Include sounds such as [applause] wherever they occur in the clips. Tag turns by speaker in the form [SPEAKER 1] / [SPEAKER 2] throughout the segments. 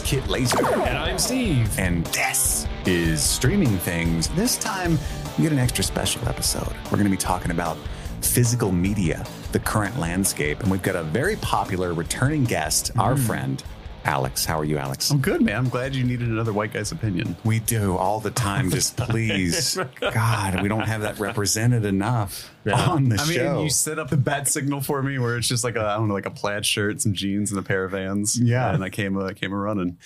[SPEAKER 1] is Kit Laser,
[SPEAKER 2] And I'm Steve.
[SPEAKER 1] and this is Streaming Things. This time, we get an extra special episode. We're going to be talking about physical media, the current landscape, and we've got a very popular returning guest, our mm. friend, Alex. How are you, Alex?
[SPEAKER 3] I'm good, man. I'm glad you needed another white guy's opinion.
[SPEAKER 1] We do all the time. Just [laughs] please, God, we don't have that represented enough on the show.
[SPEAKER 3] I mean, you set up the bat signal for me where it's just like a, I don't know, like a plaid shirt, some jeans, and a pair of Vans.
[SPEAKER 1] Yeah.
[SPEAKER 3] and I came, uh, came a running.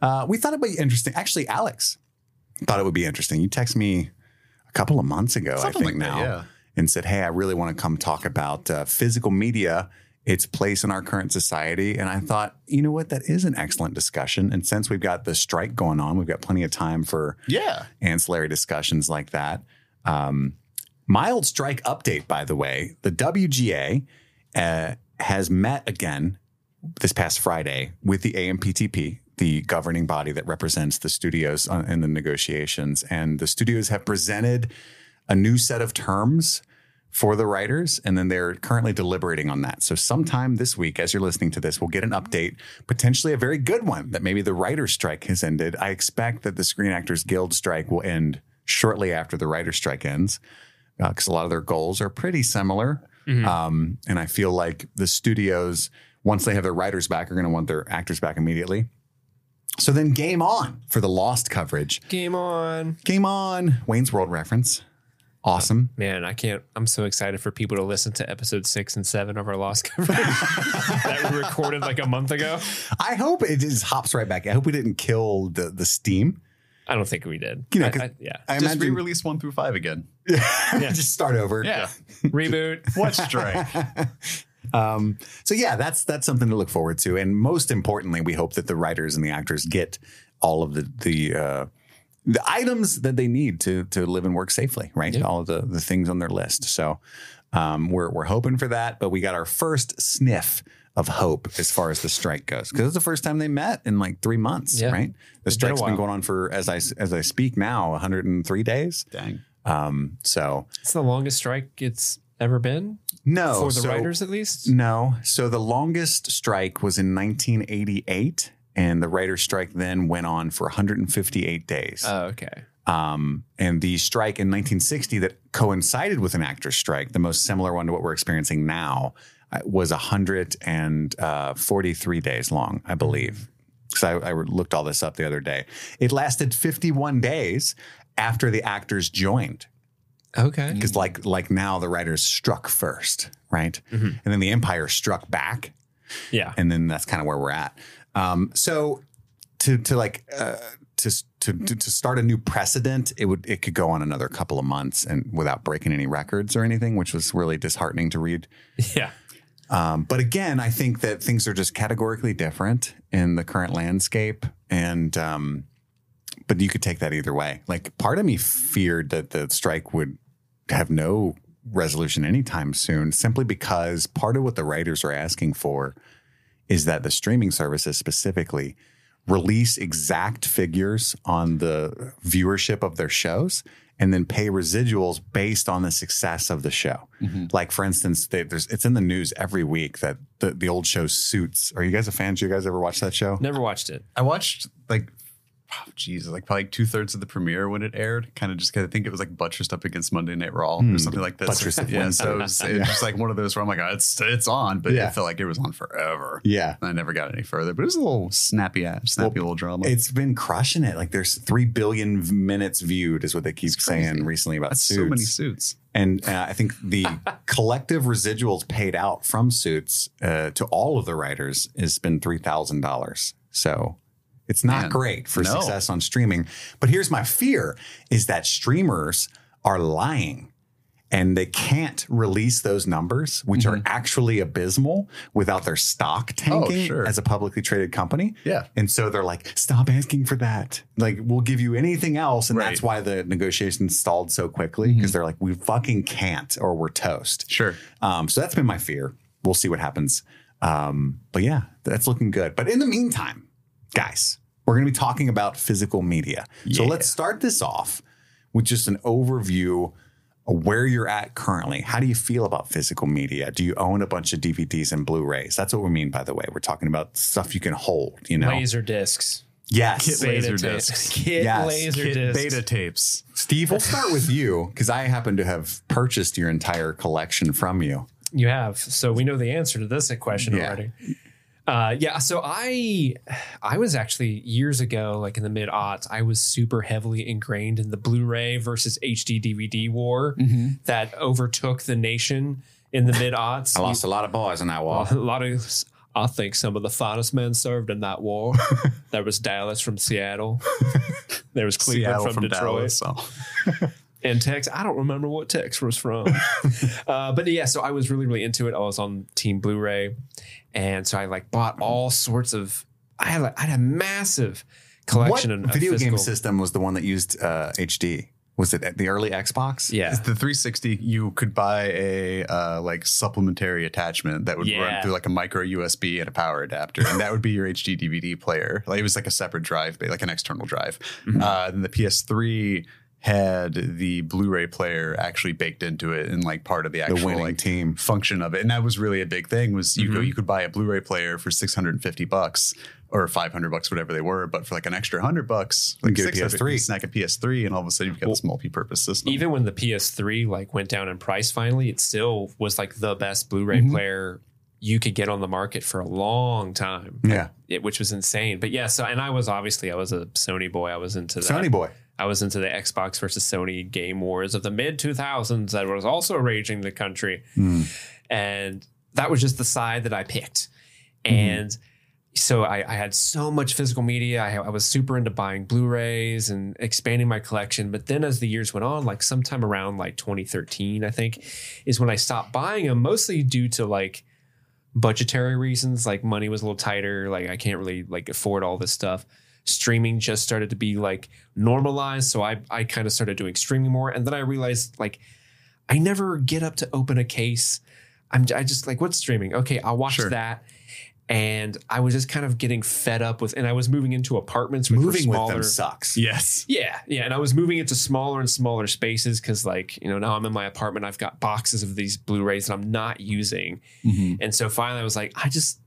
[SPEAKER 1] Uh, we thought it'd be interesting. Actually, Alex thought it would be interesting. You texted me a couple of months ago,
[SPEAKER 3] Something
[SPEAKER 1] I think
[SPEAKER 3] like that,
[SPEAKER 1] now,
[SPEAKER 3] yeah.
[SPEAKER 1] and said, "Hey, I really want to come talk about uh, physical media." Its place in our current society. And I thought, you know what? That is an excellent discussion. And since we've got the strike going on, we've got plenty of time for
[SPEAKER 3] Yeah,
[SPEAKER 1] ancillary discussions like that. Um, mild strike update, by the way. The WGA uh, has met again this past Friday with the AMPTP, the governing body that represents the studios in the negotiations. And the studios have presented a new set of terms for the writers, and then they're currently deliberating on that. So, sometime this week, as you're listening to this, we'll get an update, potentially a very good one that maybe the writer's strike has ended. I expect that the Screen Actors Guild strike will end shortly after the writer's strike ends, because a lot of their goals are pretty similar. Um, and I feel like the studios, once they have their writers back, are going to want their actors back immediately. So then, game on for the Lost coverage.
[SPEAKER 2] Game on.
[SPEAKER 1] Game on, Wayne's World reference. Awesome.
[SPEAKER 2] Man, I can't. I'm so excited for people to listen to episode six and seven of our Lost [laughs] coverage that we recorded like a month ago.
[SPEAKER 1] I hope it just hops right back. I hope we didn't kill the the steam.
[SPEAKER 2] I don't think we did.
[SPEAKER 1] You know,
[SPEAKER 2] I- I- yeah.
[SPEAKER 1] I
[SPEAKER 3] just
[SPEAKER 1] imagine
[SPEAKER 3] re-release one through five again. [laughs] yeah.
[SPEAKER 1] just start over. Yeah. [laughs]
[SPEAKER 2] Reboot.
[SPEAKER 3] What strike?
[SPEAKER 1] Um, so yeah, that's that's something to look forward to, and most importantly, we hope that the writers and the actors get all of the the uh, the items that they need to to live and work safely, right?
[SPEAKER 2] Yeah.
[SPEAKER 1] All of the the things on their list. So um, we're we're hoping for that, but we got our first sniff of hope as far as the strike goes because it's the first time they met in like three months,
[SPEAKER 2] Yeah.
[SPEAKER 1] right? The
[SPEAKER 2] been a
[SPEAKER 1] strike's been
[SPEAKER 2] while.
[SPEAKER 1] going on for as I as I speak now, 103 days.
[SPEAKER 3] Dang.
[SPEAKER 1] Um, so
[SPEAKER 2] It's the longest strike it's ever been
[SPEAKER 1] no
[SPEAKER 2] for the
[SPEAKER 1] so-
[SPEAKER 2] writers, at least.
[SPEAKER 1] No. So the longest strike was in 1988, and the writer's strike then went on for 158 days.
[SPEAKER 2] Oh, okay.
[SPEAKER 1] um, and the strike in 1960 that coincided with an actor's strike, the most similar one to what we're experiencing now, uh, was 143 days long, I believe. Because I, I looked all this up the other day. It lasted 51 days after the actors joined
[SPEAKER 2] Okay.
[SPEAKER 1] because like like now the writers struck first, right?
[SPEAKER 2] Mm-hmm.
[SPEAKER 1] And then the empire struck back,
[SPEAKER 2] Yeah.
[SPEAKER 1] and then that's kind of where we're at. Um, so to to like uh, to, to to to start a new precedent, it would it could go on another couple of months and without breaking any records or anything, which was really disheartening to read.
[SPEAKER 2] Yeah.
[SPEAKER 1] Um, but again, I think that things are just categorically different in the current landscape, and um, but you could take that either way. Like part of me feared that the strike would have no resolution anytime soon, simply because part of what the writers are asking for is that the streaming services specifically release exact figures on the viewership of their shows and then pay residuals based on the success of the show. Mm-hmm. Like for instance, they, there's it's in the news every week that the, the old show Suits. Are you guys a fan? Do you guys ever watch that show?
[SPEAKER 2] Never watched it.
[SPEAKER 3] I watched like, oh, geez, like probably two thirds of the premiere when it aired. Kind of just because I think it was like buttressed up against Monday Night Raw or something like this.
[SPEAKER 1] Buttressed up
[SPEAKER 3] yeah, so [laughs] it was, it was just like one of those where I'm like, oh, it's it's on, but
[SPEAKER 1] Yeah.
[SPEAKER 3] it felt like it was on forever.
[SPEAKER 1] Yeah.
[SPEAKER 3] and I never got any further, but it was a little snappy, snappy little drama.
[SPEAKER 1] It's been crushing it. Like there's three billion minutes viewed, is what they keep saying recently about
[SPEAKER 3] That's
[SPEAKER 1] Suits.
[SPEAKER 3] so many suits.
[SPEAKER 1] And uh, I think the [laughs] collective residuals paid out from Suits uh, to all of the writers has been three thousand dollars. So it's not
[SPEAKER 3] Man,
[SPEAKER 1] great for
[SPEAKER 3] no.
[SPEAKER 1] success on streaming. But here's my fear: is that streamers are lying. And they can't release those numbers, which are actually abysmal, without their stock tanking
[SPEAKER 3] sure.
[SPEAKER 1] as a publicly traded company.
[SPEAKER 3] Yeah.
[SPEAKER 1] And so they're like, stop asking for that. Like, we'll give you anything else. And
[SPEAKER 3] Right.
[SPEAKER 1] that's why the negotiations stalled so quickly because they're like, we fucking can't or we're toast.
[SPEAKER 3] Sure.
[SPEAKER 1] Um, so that's been my fear. We'll see what happens. Um, but yeah, that's looking good. But in the meantime, guys, we're going to be talking about physical media. So let's start this off with just an overview of where you're at currently. How do you feel about physical media? Do you own a bunch of DVDs and Blu-rays? That's what we mean, by the way. We're talking about stuff you can hold. You know,
[SPEAKER 2] Laser discs.
[SPEAKER 1] yes.
[SPEAKER 3] Kit laser
[SPEAKER 2] Beta ta-
[SPEAKER 3] discs.
[SPEAKER 2] Kit [laughs]
[SPEAKER 1] Yes.
[SPEAKER 2] laser
[SPEAKER 3] Kit
[SPEAKER 2] discs.
[SPEAKER 3] beta tapes.
[SPEAKER 1] Steve, we'll start with you because I happen to have purchased your entire collection from you.
[SPEAKER 2] You have. So we know the answer to this question
[SPEAKER 1] Yeah.
[SPEAKER 2] already. Uh, yeah. So I, I was actually years ago, like in the mid aughts, I was super heavily ingrained in the Blu-ray versus HD DVD war that overtook the nation in the mid aughts.
[SPEAKER 1] I lost a lot of boys in that war.
[SPEAKER 2] a lot of. I think some of the finest men served in that war. [laughs] there was Dallas from Seattle. [laughs] There was Cleveland
[SPEAKER 3] Seattle
[SPEAKER 2] from,
[SPEAKER 3] from,
[SPEAKER 2] Detroit.
[SPEAKER 3] Dallas. So. [laughs]
[SPEAKER 2] and Tex. I don't remember what Tex was from. uh, but yeah, so I was really, really into it. I was on Team Blu-ray, and so I like bought all sorts of. I had like, I had a massive collection
[SPEAKER 1] what
[SPEAKER 2] of
[SPEAKER 1] video game
[SPEAKER 2] physical-
[SPEAKER 1] system was the one that used uh, HD? Was it the early Xbox?
[SPEAKER 2] Yeah,
[SPEAKER 3] The 360, you could buy a uh, like supplementary attachment that would
[SPEAKER 2] Yeah.
[SPEAKER 3] run through like a micro USB and a power adapter, and that would be your HD DVD player. Like it was like a separate drive, like an external drive.
[SPEAKER 2] Mm-hmm.
[SPEAKER 3] Uh, then the PS3 had the Blu-ray player actually baked into it and like part of the actual
[SPEAKER 1] winning
[SPEAKER 3] like,
[SPEAKER 1] team.
[SPEAKER 3] function of it, and that was really a big thing. Was you
[SPEAKER 2] Mm-hmm.
[SPEAKER 3] go you could buy a Blu-ray player for 650 bucks. Or 500 bucks, whatever they were, but for like an extra 100 bucks, like
[SPEAKER 1] get a
[SPEAKER 3] 600,
[SPEAKER 1] PS3.
[SPEAKER 3] you snack a PS3, and all of a sudden you've got this multi purpose system.
[SPEAKER 2] even when the PS3 like went down in price finally, it still was like the best Blu-ray
[SPEAKER 1] Mm-hmm.
[SPEAKER 2] player you could get on the market for a long time.
[SPEAKER 1] Yeah.
[SPEAKER 2] It, which was insane. But yeah, so and I was obviously I was a Sony boy. I was into that.
[SPEAKER 1] Sony boy.
[SPEAKER 2] I was into the Xbox versus Sony game wars of the mid 2000s that was also raging the country. Hmm. And that was just the side that I picked. Hmm. And so I, I had so much physical media. I, I was super into buying Blu-rays and expanding my collection. But then as the years went on, like sometime around like 2013, I think, is when I stopped buying them, mostly due to like budgetary reasons. Like money was a little tighter. Like I can't really like afford all this stuff. Streaming just started to be like normalized. So I I kind of started doing streaming more. And then I realized like I never get up to open a case. I'm I just like what's streaming? Okay, I'll watch
[SPEAKER 3] Sure.
[SPEAKER 2] that. And I was just kind of getting fed up with, and I was moving into apartments which
[SPEAKER 1] Moving
[SPEAKER 2] were
[SPEAKER 1] with
[SPEAKER 2] smaller.
[SPEAKER 1] them sucks.
[SPEAKER 3] yes.
[SPEAKER 2] Yeah, yeah, and I was moving into smaller and smaller spaces because, like, you know, now I'm in my apartment. I've got boxes of these Blu-rays that I'm not using, mm-hmm. and so finally I was like, I just,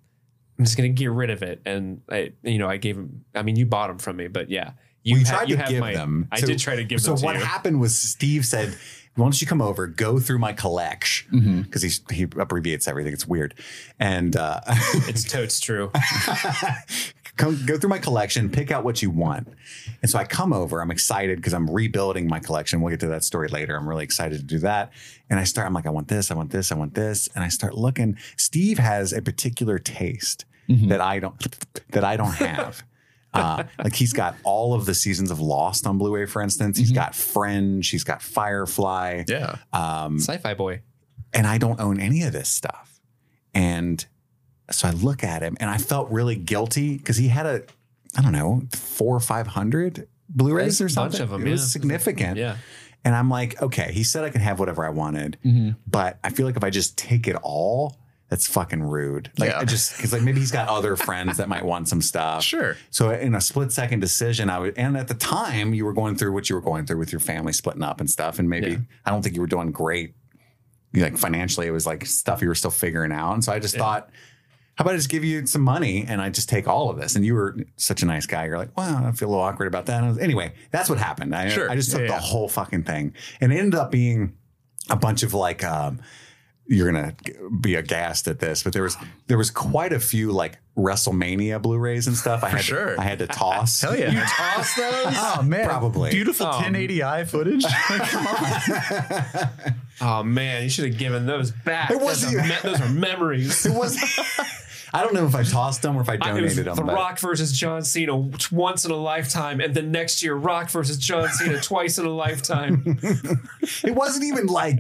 [SPEAKER 2] I'm just gonna get rid of it. And I, you know, I gave him. I mean, you bought them from me, but yeah, you
[SPEAKER 1] we
[SPEAKER 2] ha-
[SPEAKER 1] tried
[SPEAKER 2] you
[SPEAKER 1] to
[SPEAKER 2] have
[SPEAKER 1] give
[SPEAKER 2] my-
[SPEAKER 1] them.
[SPEAKER 2] I
[SPEAKER 1] So-
[SPEAKER 2] did try to give
[SPEAKER 1] So
[SPEAKER 2] them to
[SPEAKER 1] what
[SPEAKER 2] you.
[SPEAKER 1] happened was Steve said, "Why don't you come over, go through my collection because he he abbreviates everything. It's weird, and uh, [laughs]
[SPEAKER 2] It's totes true. [laughs]
[SPEAKER 1] come go through my collection, pick out what you want. And so I come over. I'm excited because I'm rebuilding my collection. We'll get to that story later. I'm really excited to do that. And I start. I'm like, I want this. I want this. I want this. And I start looking. Steve has a particular taste that I don't that I don't have. [laughs] Uh, like he's got all of the seasons of Lost on Blu-ray, for instance. He's got Fringe. He's got Firefly.
[SPEAKER 3] Yeah.
[SPEAKER 2] Sci-fi boy.
[SPEAKER 1] and I don't own any of this stuff. And so I look at him and I felt really guilty because he had a, I don't know, four or 500 Blu-rays
[SPEAKER 2] There's
[SPEAKER 1] or
[SPEAKER 2] a bunch
[SPEAKER 1] something.
[SPEAKER 2] of them,
[SPEAKER 1] It was significant.
[SPEAKER 2] Yeah.
[SPEAKER 1] And I'm like, okay, he said I could have whatever I wanted,
[SPEAKER 2] Mm-hmm.
[SPEAKER 1] but I feel like if I just take it all, that's fucking rude. Like
[SPEAKER 3] Yeah.
[SPEAKER 1] I just, cause like maybe he's got other friends that might want some stuff.
[SPEAKER 3] Sure.
[SPEAKER 1] So in a split second decision, I would, and at the time you were going through what you were going through with your family splitting up and stuff. And maybe,
[SPEAKER 2] Yeah.
[SPEAKER 1] I don't think you were doing great. Like financially, it was like stuff you were still figuring out. And so I just thought, how about I just give you some money and I just take all of this? And you were such a nice guy. You're like, well, I feel a little awkward about that. Was- anyway, that's what happened. I,
[SPEAKER 3] Sure.
[SPEAKER 1] I just took
[SPEAKER 3] Yeah,
[SPEAKER 1] the
[SPEAKER 3] yeah.
[SPEAKER 1] whole fucking thing. And it ended up being a bunch of like, um, you're gonna be aghast at this, but there was there was quite a few like WrestleMania Blu-rays and stuff. I had
[SPEAKER 3] sure.
[SPEAKER 1] to, I had to toss.
[SPEAKER 3] Hell yeah.
[SPEAKER 2] you Toss those. [laughs]
[SPEAKER 3] Oh man,
[SPEAKER 1] Probably.
[SPEAKER 3] beautiful um,
[SPEAKER 2] Oh.
[SPEAKER 3] 1080i footage. Come [laughs] on. [laughs]
[SPEAKER 2] Oh man, you should have given those back.
[SPEAKER 1] It wasn't
[SPEAKER 2] those, are, me- those are memories.
[SPEAKER 1] It was. I don't know if I tossed them or if I
[SPEAKER 2] I- it was
[SPEAKER 1] donated them.
[SPEAKER 2] The
[SPEAKER 1] but-
[SPEAKER 2] Rock versus John Cena once in a lifetime, and then next year Rock versus John Cena twice in a lifetime.
[SPEAKER 1] It wasn't even like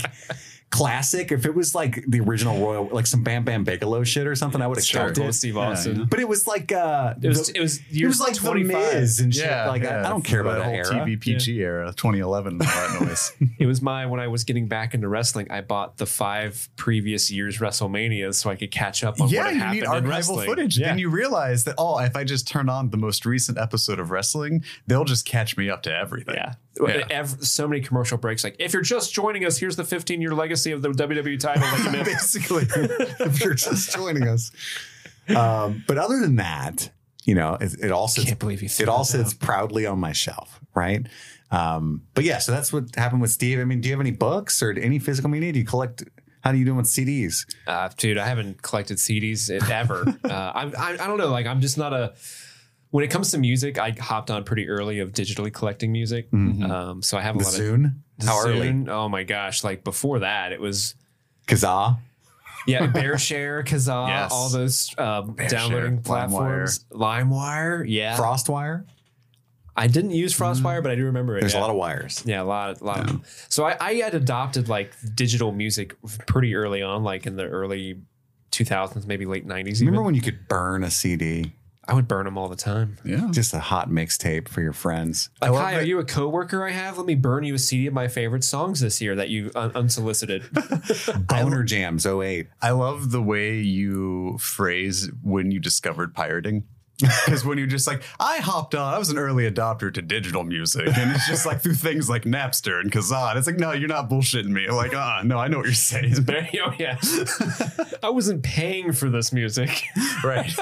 [SPEAKER 1] classic. If it was like the original Royal, like some Bam Bam Bigelow shit or something, I would have
[SPEAKER 2] Sure,
[SPEAKER 1] kept
[SPEAKER 2] cool,
[SPEAKER 1] it.
[SPEAKER 2] Steve Austin.
[SPEAKER 3] yeah.
[SPEAKER 1] But it was like uh,
[SPEAKER 2] It was
[SPEAKER 1] the-
[SPEAKER 2] it was
[SPEAKER 1] it was like the
[SPEAKER 2] 25.
[SPEAKER 1] Miz and shit.
[SPEAKER 3] Yeah,
[SPEAKER 1] like
[SPEAKER 3] yeah.
[SPEAKER 1] I, I don't care about that
[SPEAKER 3] whole
[SPEAKER 1] era.
[SPEAKER 3] TV PG era, 2011, all that noise. [laughs]
[SPEAKER 2] It was my when I was getting back into wrestling. I bought the five previous years WrestleManias so I could catch up on
[SPEAKER 3] yeah,
[SPEAKER 2] what had
[SPEAKER 3] you
[SPEAKER 2] happened
[SPEAKER 3] need archival footage.
[SPEAKER 2] Yeah.
[SPEAKER 3] Then you realize that oh, if I just turn on the most recent episode of wrestling, they'll just catch me up to everything.
[SPEAKER 2] yeah,
[SPEAKER 3] Yeah.
[SPEAKER 2] Ev- so many commercial breaks. Like, if you're just joining us, here's the 15 year legacy of the WWE title missed. [laughs]
[SPEAKER 1] basically [laughs] if you're just joining us um, but other than that you know it, it all sits
[SPEAKER 2] Can't believe you threw
[SPEAKER 1] it all sits proudly on my shelf right um, but yeah so that's what happened with steve i mean do you have any books or any physical media do you collect how do you do with cds
[SPEAKER 2] Uh, dude, I haven't collected CDs ever. [laughs] uh, I, I, I don't know. Like, I'm just not a. When it comes to music, I hopped on pretty early of digitally collecting music. Um, so I have a
[SPEAKER 1] the
[SPEAKER 2] lot
[SPEAKER 1] soon
[SPEAKER 2] of.
[SPEAKER 1] how early
[SPEAKER 2] Zune. Oh my gosh! Like before that, it was
[SPEAKER 1] kazaa
[SPEAKER 2] yeah, BearShare, Kazaa, [laughs]
[SPEAKER 3] Yes.
[SPEAKER 2] all those um,
[SPEAKER 3] BearShare,
[SPEAKER 2] downloading platforms. LimeWire, yeah.
[SPEAKER 1] frostwire
[SPEAKER 2] I didn't use FrostWire, but I do remember it.
[SPEAKER 1] there's
[SPEAKER 2] yeah.
[SPEAKER 1] a lot of wires
[SPEAKER 2] Yeah, a lot, a lot of them. So I, I had adopted like digital music pretty early on, like in the early 2000s, maybe late 90s. Even.
[SPEAKER 1] remember when you could burn a cd
[SPEAKER 2] I would burn them all the time.
[SPEAKER 3] Yeah.
[SPEAKER 1] just a hot mixtape for your friends
[SPEAKER 2] Like,
[SPEAKER 3] love
[SPEAKER 2] hi, are you a coworker I have? Let me burn you a CD of my favorite songs this year that you un- unsolicited. [laughs]
[SPEAKER 1] boner jams 08
[SPEAKER 3] I love the way you phrase when you discovered pirating. Because when you're just like, I hopped on, I was an early adopter to digital music. And it's just like through things like Napster and Kazaa. It's like, no, you're not bullshitting me. Like, ah, no, I know what you're saying.
[SPEAKER 2] Very- oh yeah, I wasn't paying for this music.
[SPEAKER 3] right. [laughs]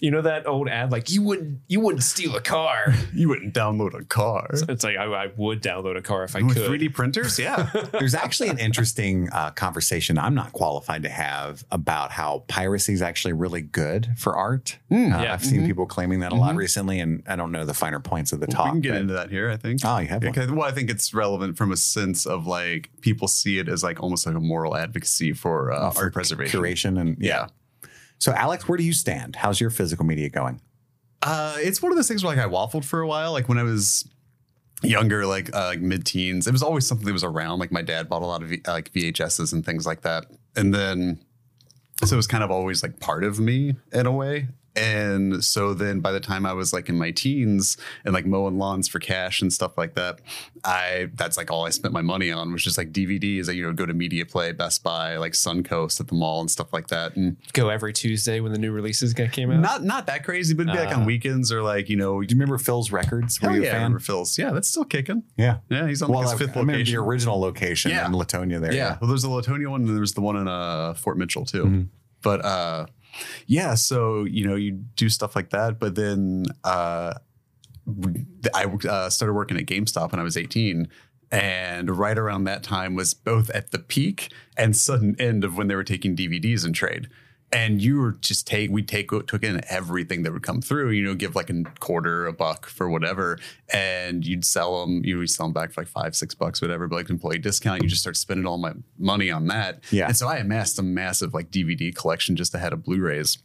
[SPEAKER 2] You know that old ad, like you wouldn't, you wouldn't steal a car.
[SPEAKER 3] You wouldn't download a car.
[SPEAKER 2] It's like I, I would download a car if I
[SPEAKER 3] With
[SPEAKER 2] could.
[SPEAKER 3] 3D printers? Yeah. [laughs]
[SPEAKER 1] There's actually an interesting uh, conversation I'm not qualified to have about how piracy is actually really good for art. Uh,
[SPEAKER 2] yeah.
[SPEAKER 1] I've seen people claiming that a lot recently, and I don't know the finer points of the
[SPEAKER 3] we
[SPEAKER 1] talk.
[SPEAKER 3] can get
[SPEAKER 1] but-
[SPEAKER 3] into that here, I think.
[SPEAKER 1] Oh, you have one.
[SPEAKER 3] Okay, well, I think it's relevant from a sense of like people see it as like almost like a moral advocacy for, uh,
[SPEAKER 1] for
[SPEAKER 3] art preservation.
[SPEAKER 1] curation, and yeah. So, Alex, where do you stand? How's your physical media going?
[SPEAKER 3] Uh, it's one of those things where like I waffled for a while. Like when I was younger, like uh, like mid teens, it was always something that was around. Like my dad bought a lot of v- like VHSs and things like that, and then so it was kind of always like part of me in a way. And so then by the time I was like in my teens and like mowing lawns for cash and stuff like that, I that's like all I spent my money on was just like DVDs that you know go to Media Play, Best Buy, like Suncoast at the mall and stuff like that. And
[SPEAKER 2] Go every Tuesday when the new releases came out.
[SPEAKER 3] not not that crazy, but it'd be like on
[SPEAKER 2] Uh.
[SPEAKER 3] weekends or like you know
[SPEAKER 1] Do you remember Phil's Records? Were
[SPEAKER 3] Hell
[SPEAKER 1] you
[SPEAKER 3] yeah,
[SPEAKER 1] a
[SPEAKER 3] I
[SPEAKER 1] fan?
[SPEAKER 3] remember Phil's. Yeah, that's still kicking.
[SPEAKER 1] Yeah.
[SPEAKER 3] Yeah, he's on
[SPEAKER 1] Well,
[SPEAKER 3] like
[SPEAKER 1] I,
[SPEAKER 3] fifth
[SPEAKER 1] I
[SPEAKER 3] location.
[SPEAKER 1] the original location
[SPEAKER 3] Yeah.
[SPEAKER 1] in Latonia there.
[SPEAKER 3] yeah, well, there's a Latonia one, and there's the one in uh, Fort Mitchell too.
[SPEAKER 1] Mhm.
[SPEAKER 3] But uh, yeah, so you know, you do stuff like that, but then uh, I uh, started working at GameStop when I was 18. And right around that time was both at the peak and sudden end of when they were taking DVDs in trade. And you were just take we take took in everything that would come through. You know, give like a quarter, a buck for whatever, and you'd sell them. You would sell them back for like five, six bucks, whatever. But like employee discount, you just start spending all my money on that.
[SPEAKER 1] Yeah.
[SPEAKER 3] And so I amassed a massive like DVD collection just ahead of Blu-rays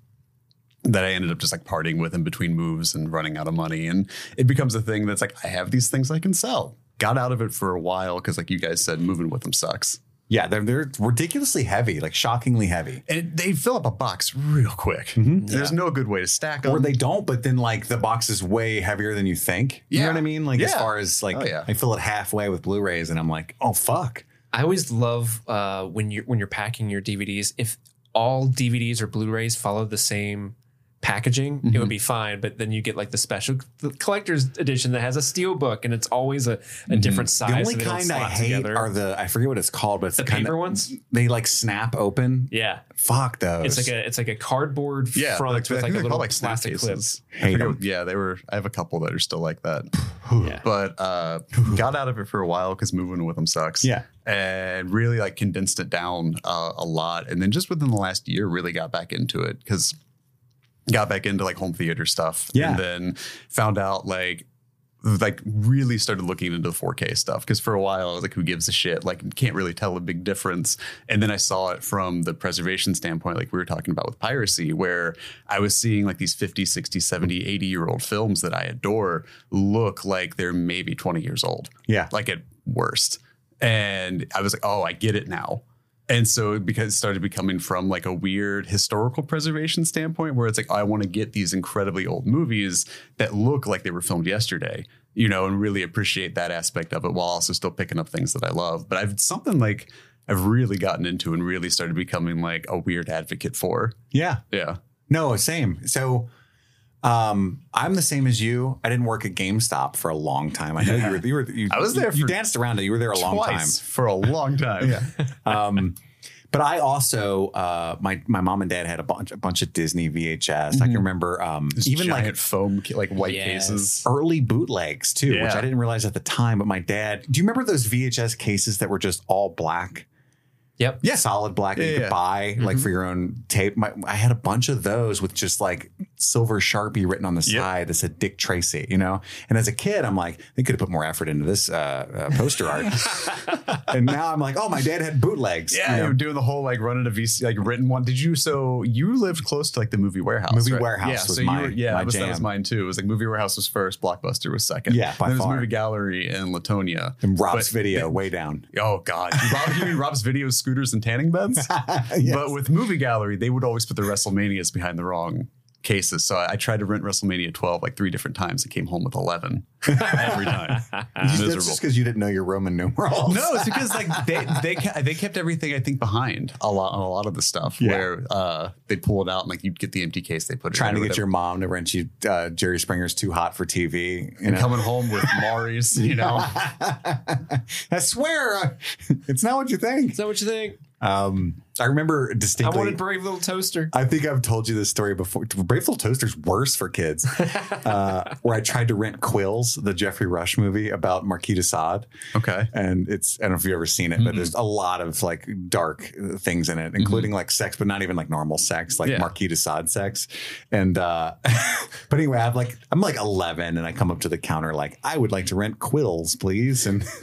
[SPEAKER 3] that I ended up just like parting with in between moves and running out of money. And it becomes a thing that's like, I have these things I can sell. Got out of it for a while because, like you guys said, moving with them sucks.
[SPEAKER 1] Yeah, they're, they're ridiculously heavy, like shockingly heavy.
[SPEAKER 3] And they fill up a box real quick. There's no good way to stack them.
[SPEAKER 1] Or they don't, but then like the box is way heavier than you think. You know what I mean? Like as far as like
[SPEAKER 3] Oh, yeah.
[SPEAKER 1] I fill it halfway with Blu-rays and I'm like, oh fuck.
[SPEAKER 2] I always love uh, when you're when you're packing your DVDs. If all DVDs or Blu-rays follow the same packaging, it
[SPEAKER 3] Mm-hmm.
[SPEAKER 2] would be fine. But then you get like the special the collector's edition that has a steel book and it's always a, a different size.
[SPEAKER 1] Mm-hmm. The only
[SPEAKER 2] and they don't
[SPEAKER 1] kind I
[SPEAKER 2] slot
[SPEAKER 1] hate
[SPEAKER 2] together.
[SPEAKER 1] are the I forget what it's called, but it's
[SPEAKER 2] the
[SPEAKER 1] the, kind
[SPEAKER 2] paper
[SPEAKER 1] of,
[SPEAKER 2] ones.
[SPEAKER 1] They like snap open.
[SPEAKER 2] Yeah,
[SPEAKER 1] Fuck those.
[SPEAKER 2] it's like a it's like a cardboard
[SPEAKER 3] yeah,
[SPEAKER 2] front
[SPEAKER 3] like,
[SPEAKER 2] with like a little
[SPEAKER 3] snap
[SPEAKER 2] plastic clip.
[SPEAKER 3] cases. I
[SPEAKER 1] Hate
[SPEAKER 3] forget
[SPEAKER 1] 'em.
[SPEAKER 3] what- Yeah, they were. I have a couple that are still like that. [sighs]
[SPEAKER 2] Yeah.
[SPEAKER 3] but uh, [sighs] got out of it for a while because moving with them sucks.
[SPEAKER 1] Yeah.
[SPEAKER 3] and really like condensed it down uh, a lot, and then just within the last year, really got back into it because got back into like home theater stuff.
[SPEAKER 1] Yeah.
[SPEAKER 3] and then found out like like really started looking into the 4K stuff because for a while I was like, who gives a shit? Like, can't really tell a big difference. And then I saw it from the preservation standpoint, like we were talking about with piracy, where I was seeing like these 50, 60, 70, 80 year old films that I adore look like they're maybe 20 years old
[SPEAKER 1] yeah.
[SPEAKER 3] like at worst. And I was like, oh, I get it now. And so because it started becoming from like a weird historical preservation standpoint where it's like, I want to get these incredibly old movies that look like they were filmed yesterday, you know, and really appreciate that aspect of it while also still picking up things that I love. But I've something like I've really gotten into and really started becoming like a weird advocate for.
[SPEAKER 1] Yeah.
[SPEAKER 3] Yeah.
[SPEAKER 1] No, same. So Um, I'm the same as you. I didn't work at GameStop for a long time. I know you were. You were. You,
[SPEAKER 3] I was there
[SPEAKER 1] You, you danced around it. You were there a long time.
[SPEAKER 3] For a long time. [laughs] yeah.
[SPEAKER 1] Um, but I also, uh, my my mom and dad had a bunch a bunch of Disney VHS. I can remember um, even
[SPEAKER 3] Even
[SPEAKER 1] like
[SPEAKER 3] like foam, like white
[SPEAKER 2] Yes.
[SPEAKER 3] cases.
[SPEAKER 1] early bootlegs too, which I didn't realize at the time. But my dad, do you remember those VHS cases that were just all black?
[SPEAKER 2] Yep.
[SPEAKER 1] Yeah, solid black
[SPEAKER 3] Yeah,
[SPEAKER 1] you could
[SPEAKER 3] yeah.
[SPEAKER 1] buy like
[SPEAKER 2] Mm-hmm.
[SPEAKER 1] for your own tape. My, I had a bunch of those with just like silver sharpie written on the
[SPEAKER 3] Yep.
[SPEAKER 1] side that said Dick Tracy, you know. And as a kid, I'm like, they could have put more effort into this uh, uh, poster art. [laughs] and now I'm like, oh, my dad had bootlegs.
[SPEAKER 3] Yeah,
[SPEAKER 1] you
[SPEAKER 3] you
[SPEAKER 1] know?
[SPEAKER 3] were doing the whole like running a VC like written one. Did you? So you lived close to like the movie warehouse.
[SPEAKER 1] Movie
[SPEAKER 3] right?
[SPEAKER 1] Warehouse
[SPEAKER 3] Yeah,
[SPEAKER 1] was
[SPEAKER 3] so
[SPEAKER 1] my-
[SPEAKER 3] you were, yeah,
[SPEAKER 1] my
[SPEAKER 3] that was, that was mine too. It was like movie warehouse was first, Blockbuster was second.
[SPEAKER 1] Yeah, by
[SPEAKER 3] then there was
[SPEAKER 1] far.
[SPEAKER 3] movie gallery in Latonia.
[SPEAKER 1] and Rob's
[SPEAKER 3] But-
[SPEAKER 1] video way down.
[SPEAKER 3] Oh God, Rob, you mean Rob's video scooters and tanning beds? [laughs]
[SPEAKER 1] Yes.
[SPEAKER 3] But with movie gallery, they would always put the WrestleManias behind the wrong cases. So I, I tried to rent WrestleMania 12 like three different times and came home with 11 [laughs] every time.
[SPEAKER 1] That's
[SPEAKER 3] Miserable.
[SPEAKER 1] just because you didn't know your Roman numerals.
[SPEAKER 3] No, it's because like they they ke- they kept everything I think behind a lot on a lot of the stuff
[SPEAKER 1] Yeah.
[SPEAKER 3] where uh they pull it out and like you'd get the empty case they put it
[SPEAKER 1] trying
[SPEAKER 3] in
[SPEAKER 1] to
[SPEAKER 3] or
[SPEAKER 1] get your mom to rent you uh, Jerry Springer's Too Hot for TV. You
[SPEAKER 3] and
[SPEAKER 1] know?
[SPEAKER 3] coming home with Mari's, you [laughs] know.
[SPEAKER 1] I swear, uh, it's not what you think.
[SPEAKER 2] Is that what you think?
[SPEAKER 1] Um, I remember distinctly.
[SPEAKER 2] I wanted Brave Little Toaster.
[SPEAKER 1] I think I've told you this story before. Brave Little Toaster's worse for kids. [laughs] uh, where I tried to rent Quills, the Geoffrey Rush movie about Marquis de Sade.
[SPEAKER 3] Okay.
[SPEAKER 1] And it's, I don't know if you've ever seen it, but there's a lot of like dark uh, things in it, including like sex, but not even like normal sex, like
[SPEAKER 3] Yeah.
[SPEAKER 1] Marquis de Sade sex. And, uh, [laughs] but anyway, I'm like, I'm like 11 and I come up to the counter, like, I would like to rent Quills, please. And, [laughs]